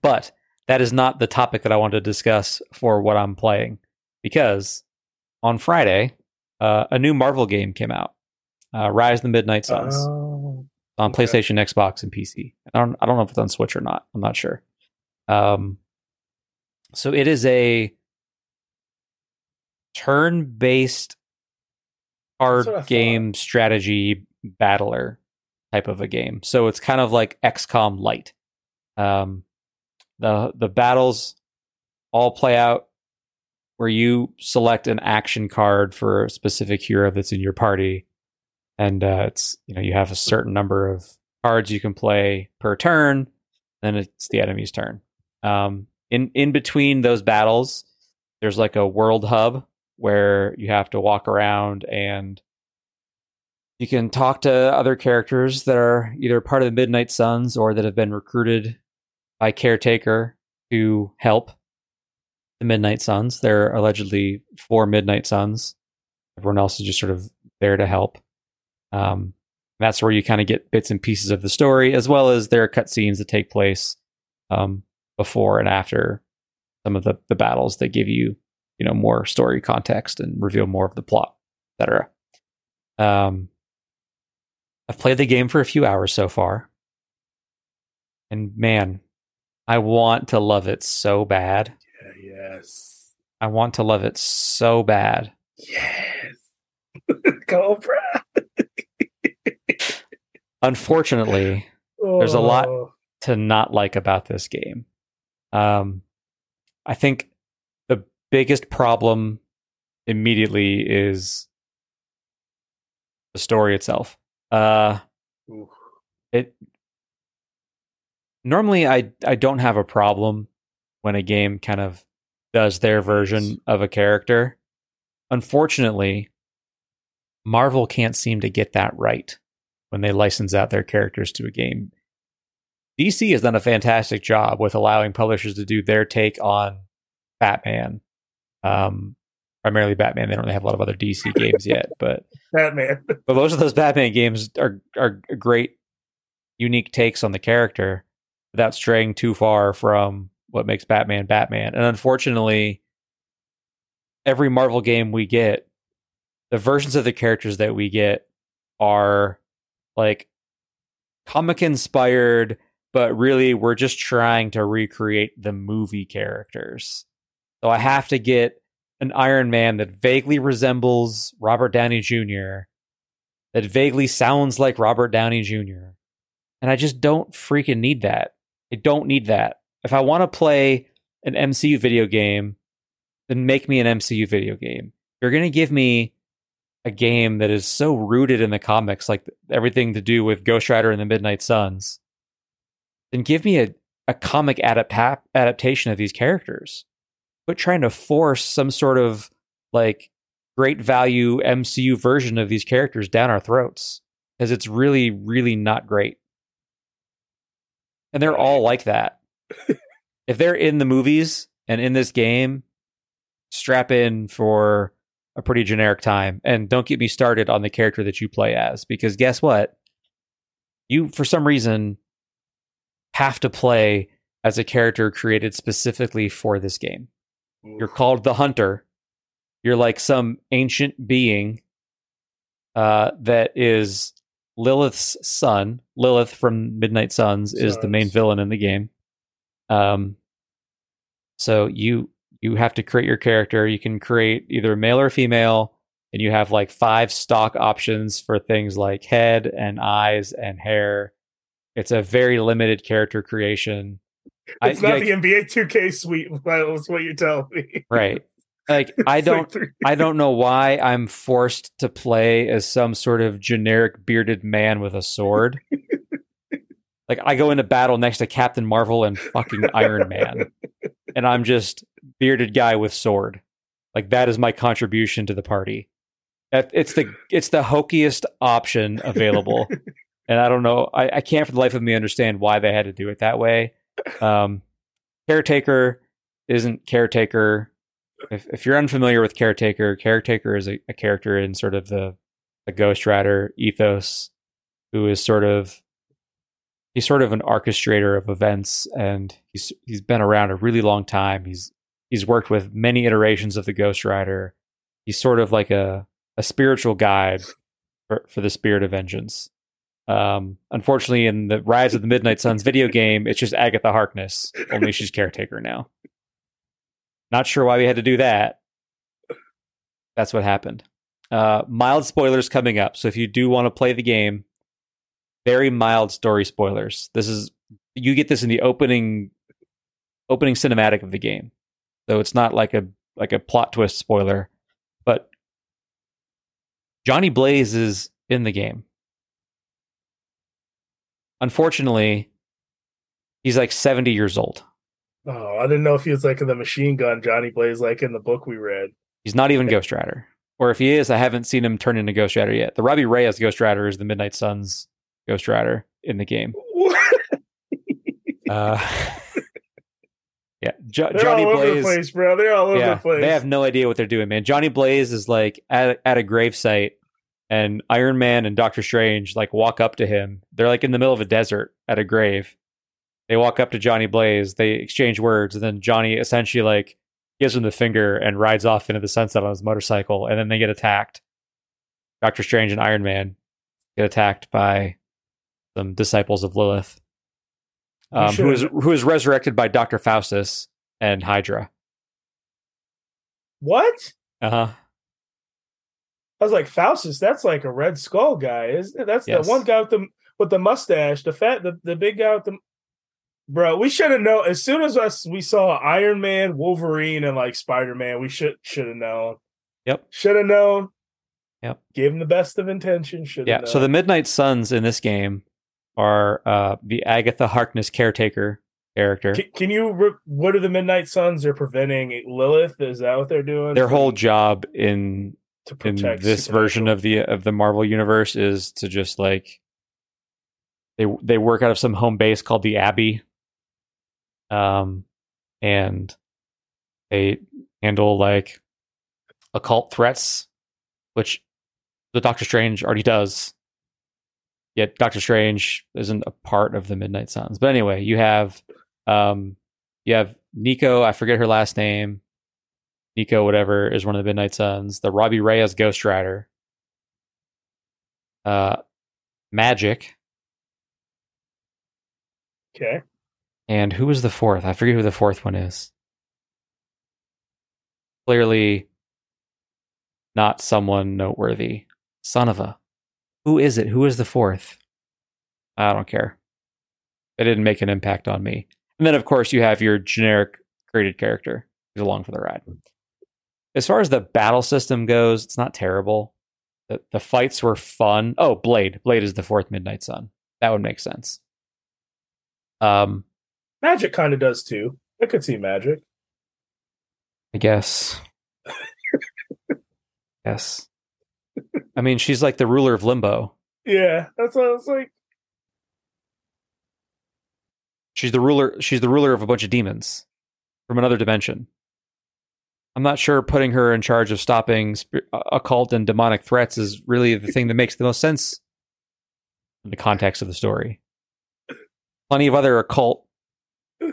[SPEAKER 1] but that is not the topic that I want to discuss for what I'm playing because on Friday, uh, a new Marvel game came out, uh, Rise of the Midnight Suns,
[SPEAKER 2] Oh,
[SPEAKER 1] on
[SPEAKER 2] okay.
[SPEAKER 1] PlayStation, Xbox, and PC. I don't, I don't know if it's on Switch or not. I'm not sure. Um, so it is a turn-based card game strategy battler type of a game. So it's kind of like XCOM light. Um, the the battles all play out where you select an action card for a specific hero that's in your party, and uh, it's you know you have a certain number of cards you can play per turn. Then it's the enemy's turn. Um, in in between those battles, there's like a world hub where you have to walk around and you can talk to other characters that are either part of the Midnight Suns or that have been recruited by Caretaker to help the Midnight Suns. There are allegedly four Midnight Suns. Everyone else is just sort of there to help. Um, that's where you kind of get bits and pieces of the story, as well as there are cutscenes that take place um, before and after some of the, the battles that give you, you know, more story context and reveal more of the plot, etc. Um, I've played the game for a few hours so far, and man, I want to love it so bad.
[SPEAKER 2] yeah, yes,
[SPEAKER 1] I want to love it so bad.
[SPEAKER 2] yes. [LAUGHS] Cobra.
[SPEAKER 1] Unfortunately, There's a lot-
[SPEAKER 2] Oh,
[SPEAKER 1] to not like about this game. Um, I think the biggest problem immediately is the story itself. Uh, it normally I I don't have a problem when a game kind of does their version of a character. Unfortunately, Marvel can't seem to get that right when they license out their characters to a game. DC has done a fantastic job with allowing publishers to do their take on Batman. Um, primarily Batman. They don't really have a lot of other DC [LAUGHS] games yet, but
[SPEAKER 2] Batman. [LAUGHS]
[SPEAKER 1] but most of those Batman games are are great, unique takes on the character without straying too far from what makes Batman Batman. And unfortunately, every Marvel game we get, the versions of the characters that we get are like comic inspired, but really we're just trying to recreate the movie characters. So I have to get an Iron Man that vaguely resembles Robert Downey Jr., that vaguely sounds like Robert Downey Jr. And I just don't freaking need that. I don't need that. If I want to play an MCU video game, then make me an MCU video game. You're going to give me a game that is so rooted in the comics, like everything to do with Ghost Rider and the Midnight Suns, then give me a, a comic adap- adaptation of these characters. But trying to force some sort of like great value MCU version of these characters down our throats because it's really, really not great. And they're all like that. [LAUGHS] if they're in the movies and in this game, strap in for a pretty generic time. And don't get me started on the character that you play as, because guess what? You, for some reason, have to play as a character created specifically for this game. You're called the Hunter. You're like some ancient being uh, that is Lilith's son. Lilith from Midnight Suns is the main villain in the game. Um, so you you have to create your character. You can create either male or female, and you have like five stock options for things like head and eyes and hair. It's a very limited character creation.
[SPEAKER 2] It's
[SPEAKER 1] I-
[SPEAKER 2] not
[SPEAKER 1] like-
[SPEAKER 2] the NBA 2K suite. [LAUGHS] That's what you're telling me.
[SPEAKER 1] right. Like [LAUGHS] I don't
[SPEAKER 2] three-
[SPEAKER 1] I don't know why I'm forced to play as some sort of generic bearded man with a sword. like I go into battle next to Captain Marvel and fucking Iron Man, and I'm just bearded guy with sword. Like that is my contribution to the party. It's the it's the hokiest option available, [LAUGHS] and I don't know. I, I can't for the life of me understand why they had to do it that way. Um, caretaker isn't caretaker if, if you're unfamiliar with caretaker caretaker is a, a character in sort of the, the ghost rider ethos who is sort of he's sort of an orchestrator of events and he's he's been around a really long time he's he's worked with many iterations of the ghost rider he's sort of like a a spiritual guide for, for the spirit of vengeance um unfortunately in the rise of the midnight suns video game it's just agatha harkness only she's caretaker now not sure why we had to do that. That's what happened. Uh, mild spoilers coming up. So if you do want to play the game, very mild story spoilers. This is you get this in the opening opening cinematic of the game. So it's not like a like a plot twist spoiler, but Johnny Blaze is in the game. Unfortunately, he's like 70 years old.
[SPEAKER 2] Oh, I didn't know if he was like in the machine gun Johnny Blaze, like in the book we read.
[SPEAKER 1] He's not even Ghost Rider. Or if he is, I haven't seen him turn into Ghost Rider yet. The Robbie Reyes Ghost Rider is the Midnight Suns Ghost Rider in the game. [LAUGHS] Uh, [LAUGHS] yeah, jo-
[SPEAKER 2] They're
[SPEAKER 1] Johnny
[SPEAKER 2] all over the
[SPEAKER 1] Blaze.
[SPEAKER 2] place, bro. They're all over
[SPEAKER 1] yeah,
[SPEAKER 2] the place.
[SPEAKER 1] they have no idea what they're doing, man. Johnny Blaze is like at, at a gravesite, and Iron Man and Doctor Strange like walk up to him. They're like in the middle of a desert at a grave. They walk up to Johnny Blaze. They exchange words, and then Johnny essentially like gives him the finger and rides off into the sunset on his motorcycle. And then they get attacked. Doctor Strange and Iron Man get attacked by some disciples of Lilith, Um, who is who is resurrected by Doctor Faustus and Hydra.
[SPEAKER 2] what?
[SPEAKER 1] Uh huh.
[SPEAKER 2] I was like, Faustus, that's like a Red Skull guy, isn't it? That's
[SPEAKER 1] Yes.
[SPEAKER 2] the one guy with the with the mustache, the fat, the, the big guy with the. Bro, we should have known as soon as us we saw Iron Man, Wolverine, and like Spider Man. We should should have known.
[SPEAKER 1] Yep.
[SPEAKER 2] Should have known.
[SPEAKER 1] Yep.
[SPEAKER 2] Gave him the best of intentions. Should
[SPEAKER 1] Yeah. So the Midnight Suns in this game are uh, the Agatha Harkness caretaker character.
[SPEAKER 2] can, can you? Re- what are the Midnight Suns? They're preventing Lilith. Is that what they're doing?
[SPEAKER 1] Their whole job in
[SPEAKER 2] to
[SPEAKER 1] in this version of the of the Marvel universe is to just like they they work out of some home base called the Abbey, um, and they handle like occult threats, which the Doctor Strange already does. Yet Doctor Strange isn't a part of the Midnight Suns. But anyway, you have um, you have Nico. I forget her last name. Nico, whatever, is one of the Midnight Suns. The Robbie Reyes Ghost Rider. Uh, Magik.
[SPEAKER 2] Okay.
[SPEAKER 1] And who was the fourth? I forget who the fourth one is. Clearly not someone noteworthy. Son of a. Who is it? Who is the fourth? I don't care. It didn't make an impact on me. And then, of course, you have your generic created character who's along for the ride. As far as the battle system goes, it's not terrible. The, the fights were fun. Oh, Blade. Blade is the fourth Midnight Sun. That would make sense. Um,
[SPEAKER 2] Magik kind of does too. I could see Magik.
[SPEAKER 1] I guess. [LAUGHS] yes. I mean, she's like the ruler of limbo.
[SPEAKER 2] Yeah, that's what I was like.
[SPEAKER 1] She's the ruler. She's the ruler of a bunch of demons from another dimension. I'm not sure putting her in charge of stopping sp- uh, occult and demonic threats is really the thing that makes the most sense in the context of the story. Plenty of other occult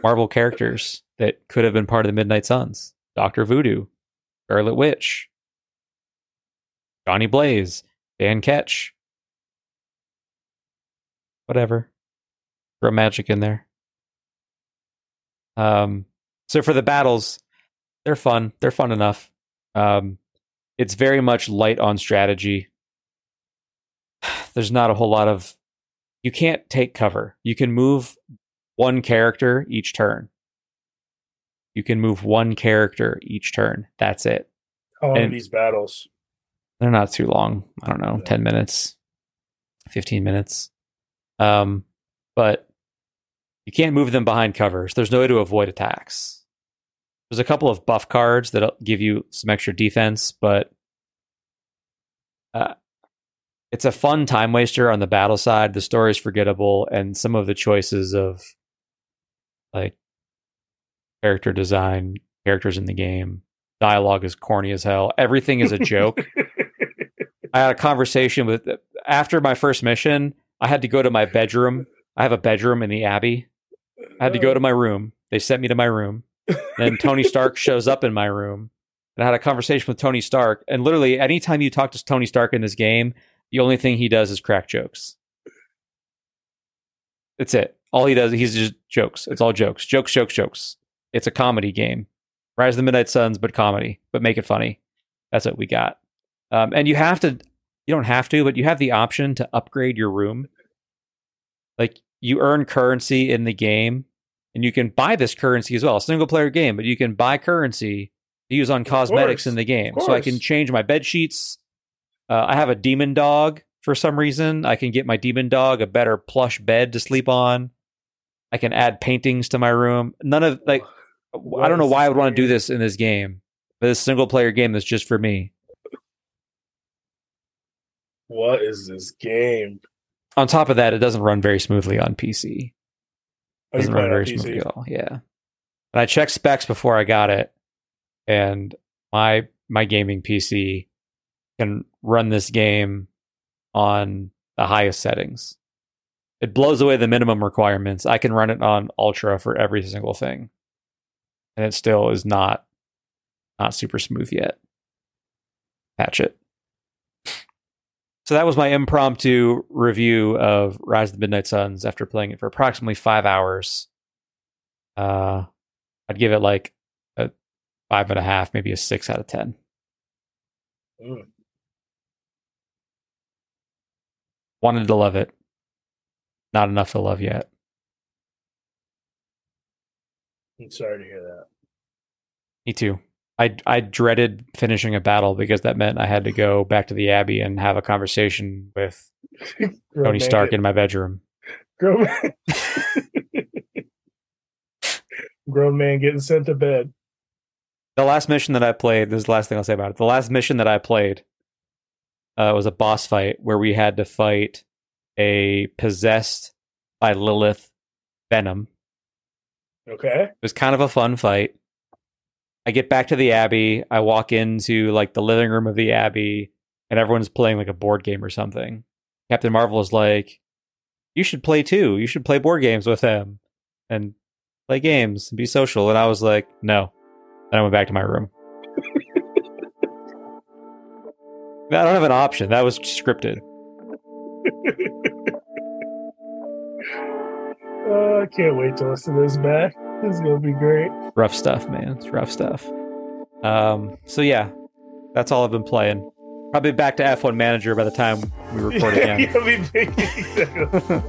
[SPEAKER 1] Marvel characters that could have been part of the Midnight Suns. Doctor Voodoo, Scarlet Witch, Johnny Blaze, Dan Ketch. Whatever. Throw magic in there. Um, so for the battles, they're fun. They're fun enough. Um, it's very much light on strategy. [SIGHS] There's not a whole lot of. You can't take cover. You can move one character each turn. You can move one character each turn. That's it.
[SPEAKER 2] How long are these battles?
[SPEAKER 1] They're not too long. I don't know,
[SPEAKER 2] Yeah.
[SPEAKER 1] 10 minutes, 15 minutes. Um, but you can't move them behind covers. There's no way to avoid attacks. There's a couple of buff cards that'll give you some extra defense, but uh, it's a fun time waster on the battle side. The story is forgettable, and some of the choices of like character design, characters in the game, dialogue is corny as hell. Everything is a joke. [LAUGHS] I had a conversation with after my first mission. I had to go to my bedroom. I have a bedroom in the Abbey. I had to go to my room. They sent me to my room. Then Tony Stark [LAUGHS] shows up in my room. And I had a conversation with Tony Stark. And literally, anytime you talk to Tony Stark in this game, the only thing he does is crack jokes. That's it. All he does, he's just jokes. It's all jokes. Jokes, jokes, jokes. It's a comedy game. Rise of the Midnight Suns, but comedy, but make it funny. That's what we got. Um, and you have to, you don't have to, but you have the option to upgrade your room. Like you earn currency in the game, and you can buy this currency as well. Single player game, but you can buy currency to use on cosmetics
[SPEAKER 2] course,
[SPEAKER 1] in the game. So I can change my bed sheets. Uh, I have a demon dog for some reason. I can get my demon dog a better plush bed to sleep on. I can add paintings to my room. None of like I don't know why I would want to do this in this game, but this single player game that's just for me.
[SPEAKER 2] What is this game?
[SPEAKER 1] On top of that, it doesn't run very smoothly on PC.
[SPEAKER 2] Are oh, you
[SPEAKER 1] doesn't run very
[SPEAKER 2] PC?
[SPEAKER 1] smoothly at all. Yeah. And I checked specs before I got it, and my my gaming PC can run this game on the highest settings. It blows away the minimum requirements. I can run it on ultra for every single thing. And it still is not not super smooth yet. Patch it. So that was my impromptu review of Rise of the Midnight Suns after playing it for approximately five hours. Uh, I'd give it like a five and a half, maybe a six out of ten.
[SPEAKER 2] Mm.
[SPEAKER 1] Wanted to love it, not enough to love yet.
[SPEAKER 2] I'm sorry to hear that.
[SPEAKER 1] Me too. I I dreaded finishing a battle because that meant I had to go back to the Abbey and have a conversation with [LAUGHS] Tony Stark in my bedroom.
[SPEAKER 2] grown man. [LAUGHS] grown man getting sent to bed.
[SPEAKER 1] The last mission that I played, this is the last thing I'll say about it. The last mission that I played uh, was a boss fight where we had to fight a possessed by Lilith Venom.
[SPEAKER 2] Okay.
[SPEAKER 1] It was kind of a fun fight. I get back to the Abbey. I walk into like the living room of the Abbey, and everyone's playing like a board game or something. Captain Marvel is like, "You should play too. You should play board games with them, and play games and be social." And I was like, "No." and I went back to my room. [LAUGHS] I don't have an option. That was scripted.
[SPEAKER 2] Uh, [LAUGHS] I can't wait to listen to this back. This is gonna be great.
[SPEAKER 1] rough stuff, man. It's rough stuff. Um, so yeah, that's all I've been playing. Probably back to F1 Manager by the time we record [LAUGHS] again.
[SPEAKER 2] Be big. Exactly.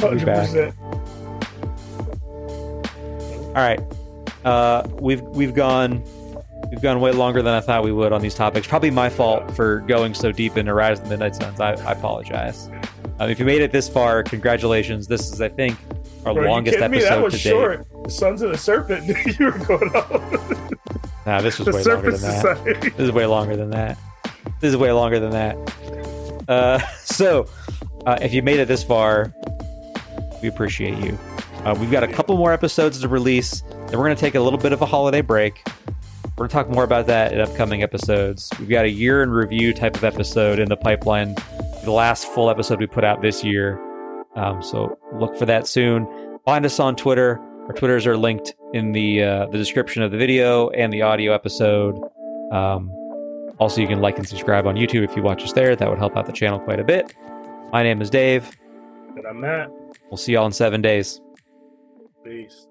[SPEAKER 1] I'll be back. [LAUGHS]
[SPEAKER 2] 100%.
[SPEAKER 1] all right, uh, we've we've gone we've gone way longer than I thought we would on these topics. Probably my fault for going so deep into Rise of the Midnight Suns. I, I apologize. Um, if you made it this far, congratulations. This is, I think, our
[SPEAKER 2] Bro, you
[SPEAKER 1] longest
[SPEAKER 2] kidding me? That
[SPEAKER 1] episode
[SPEAKER 2] was
[SPEAKER 1] to date.
[SPEAKER 2] short. Sons of the Serpent. [LAUGHS] you were going on.
[SPEAKER 1] Nah, this was
[SPEAKER 2] the
[SPEAKER 1] way longer than that. This is way longer than that. This is way longer than that. Uh, [LAUGHS] so, uh, if you made it this far, we appreciate you. Uh, we've got a couple more episodes to release. Then we're going to take a little bit of a holiday break. We're going to talk more about that in upcoming episodes. We've got a year in review type of episode in the pipeline. The last full episode we put out this year. Um, so look for that soon. Find us on Twitter. Our Twitters are linked in the uh, the description of the video and the audio episode. Um, also, you can like and subscribe on YouTube if you watch us there. That would help out the channel quite a bit. My name is Dave.
[SPEAKER 2] And I'm Matt.
[SPEAKER 1] We'll see y'all in seven days.
[SPEAKER 2] Peace.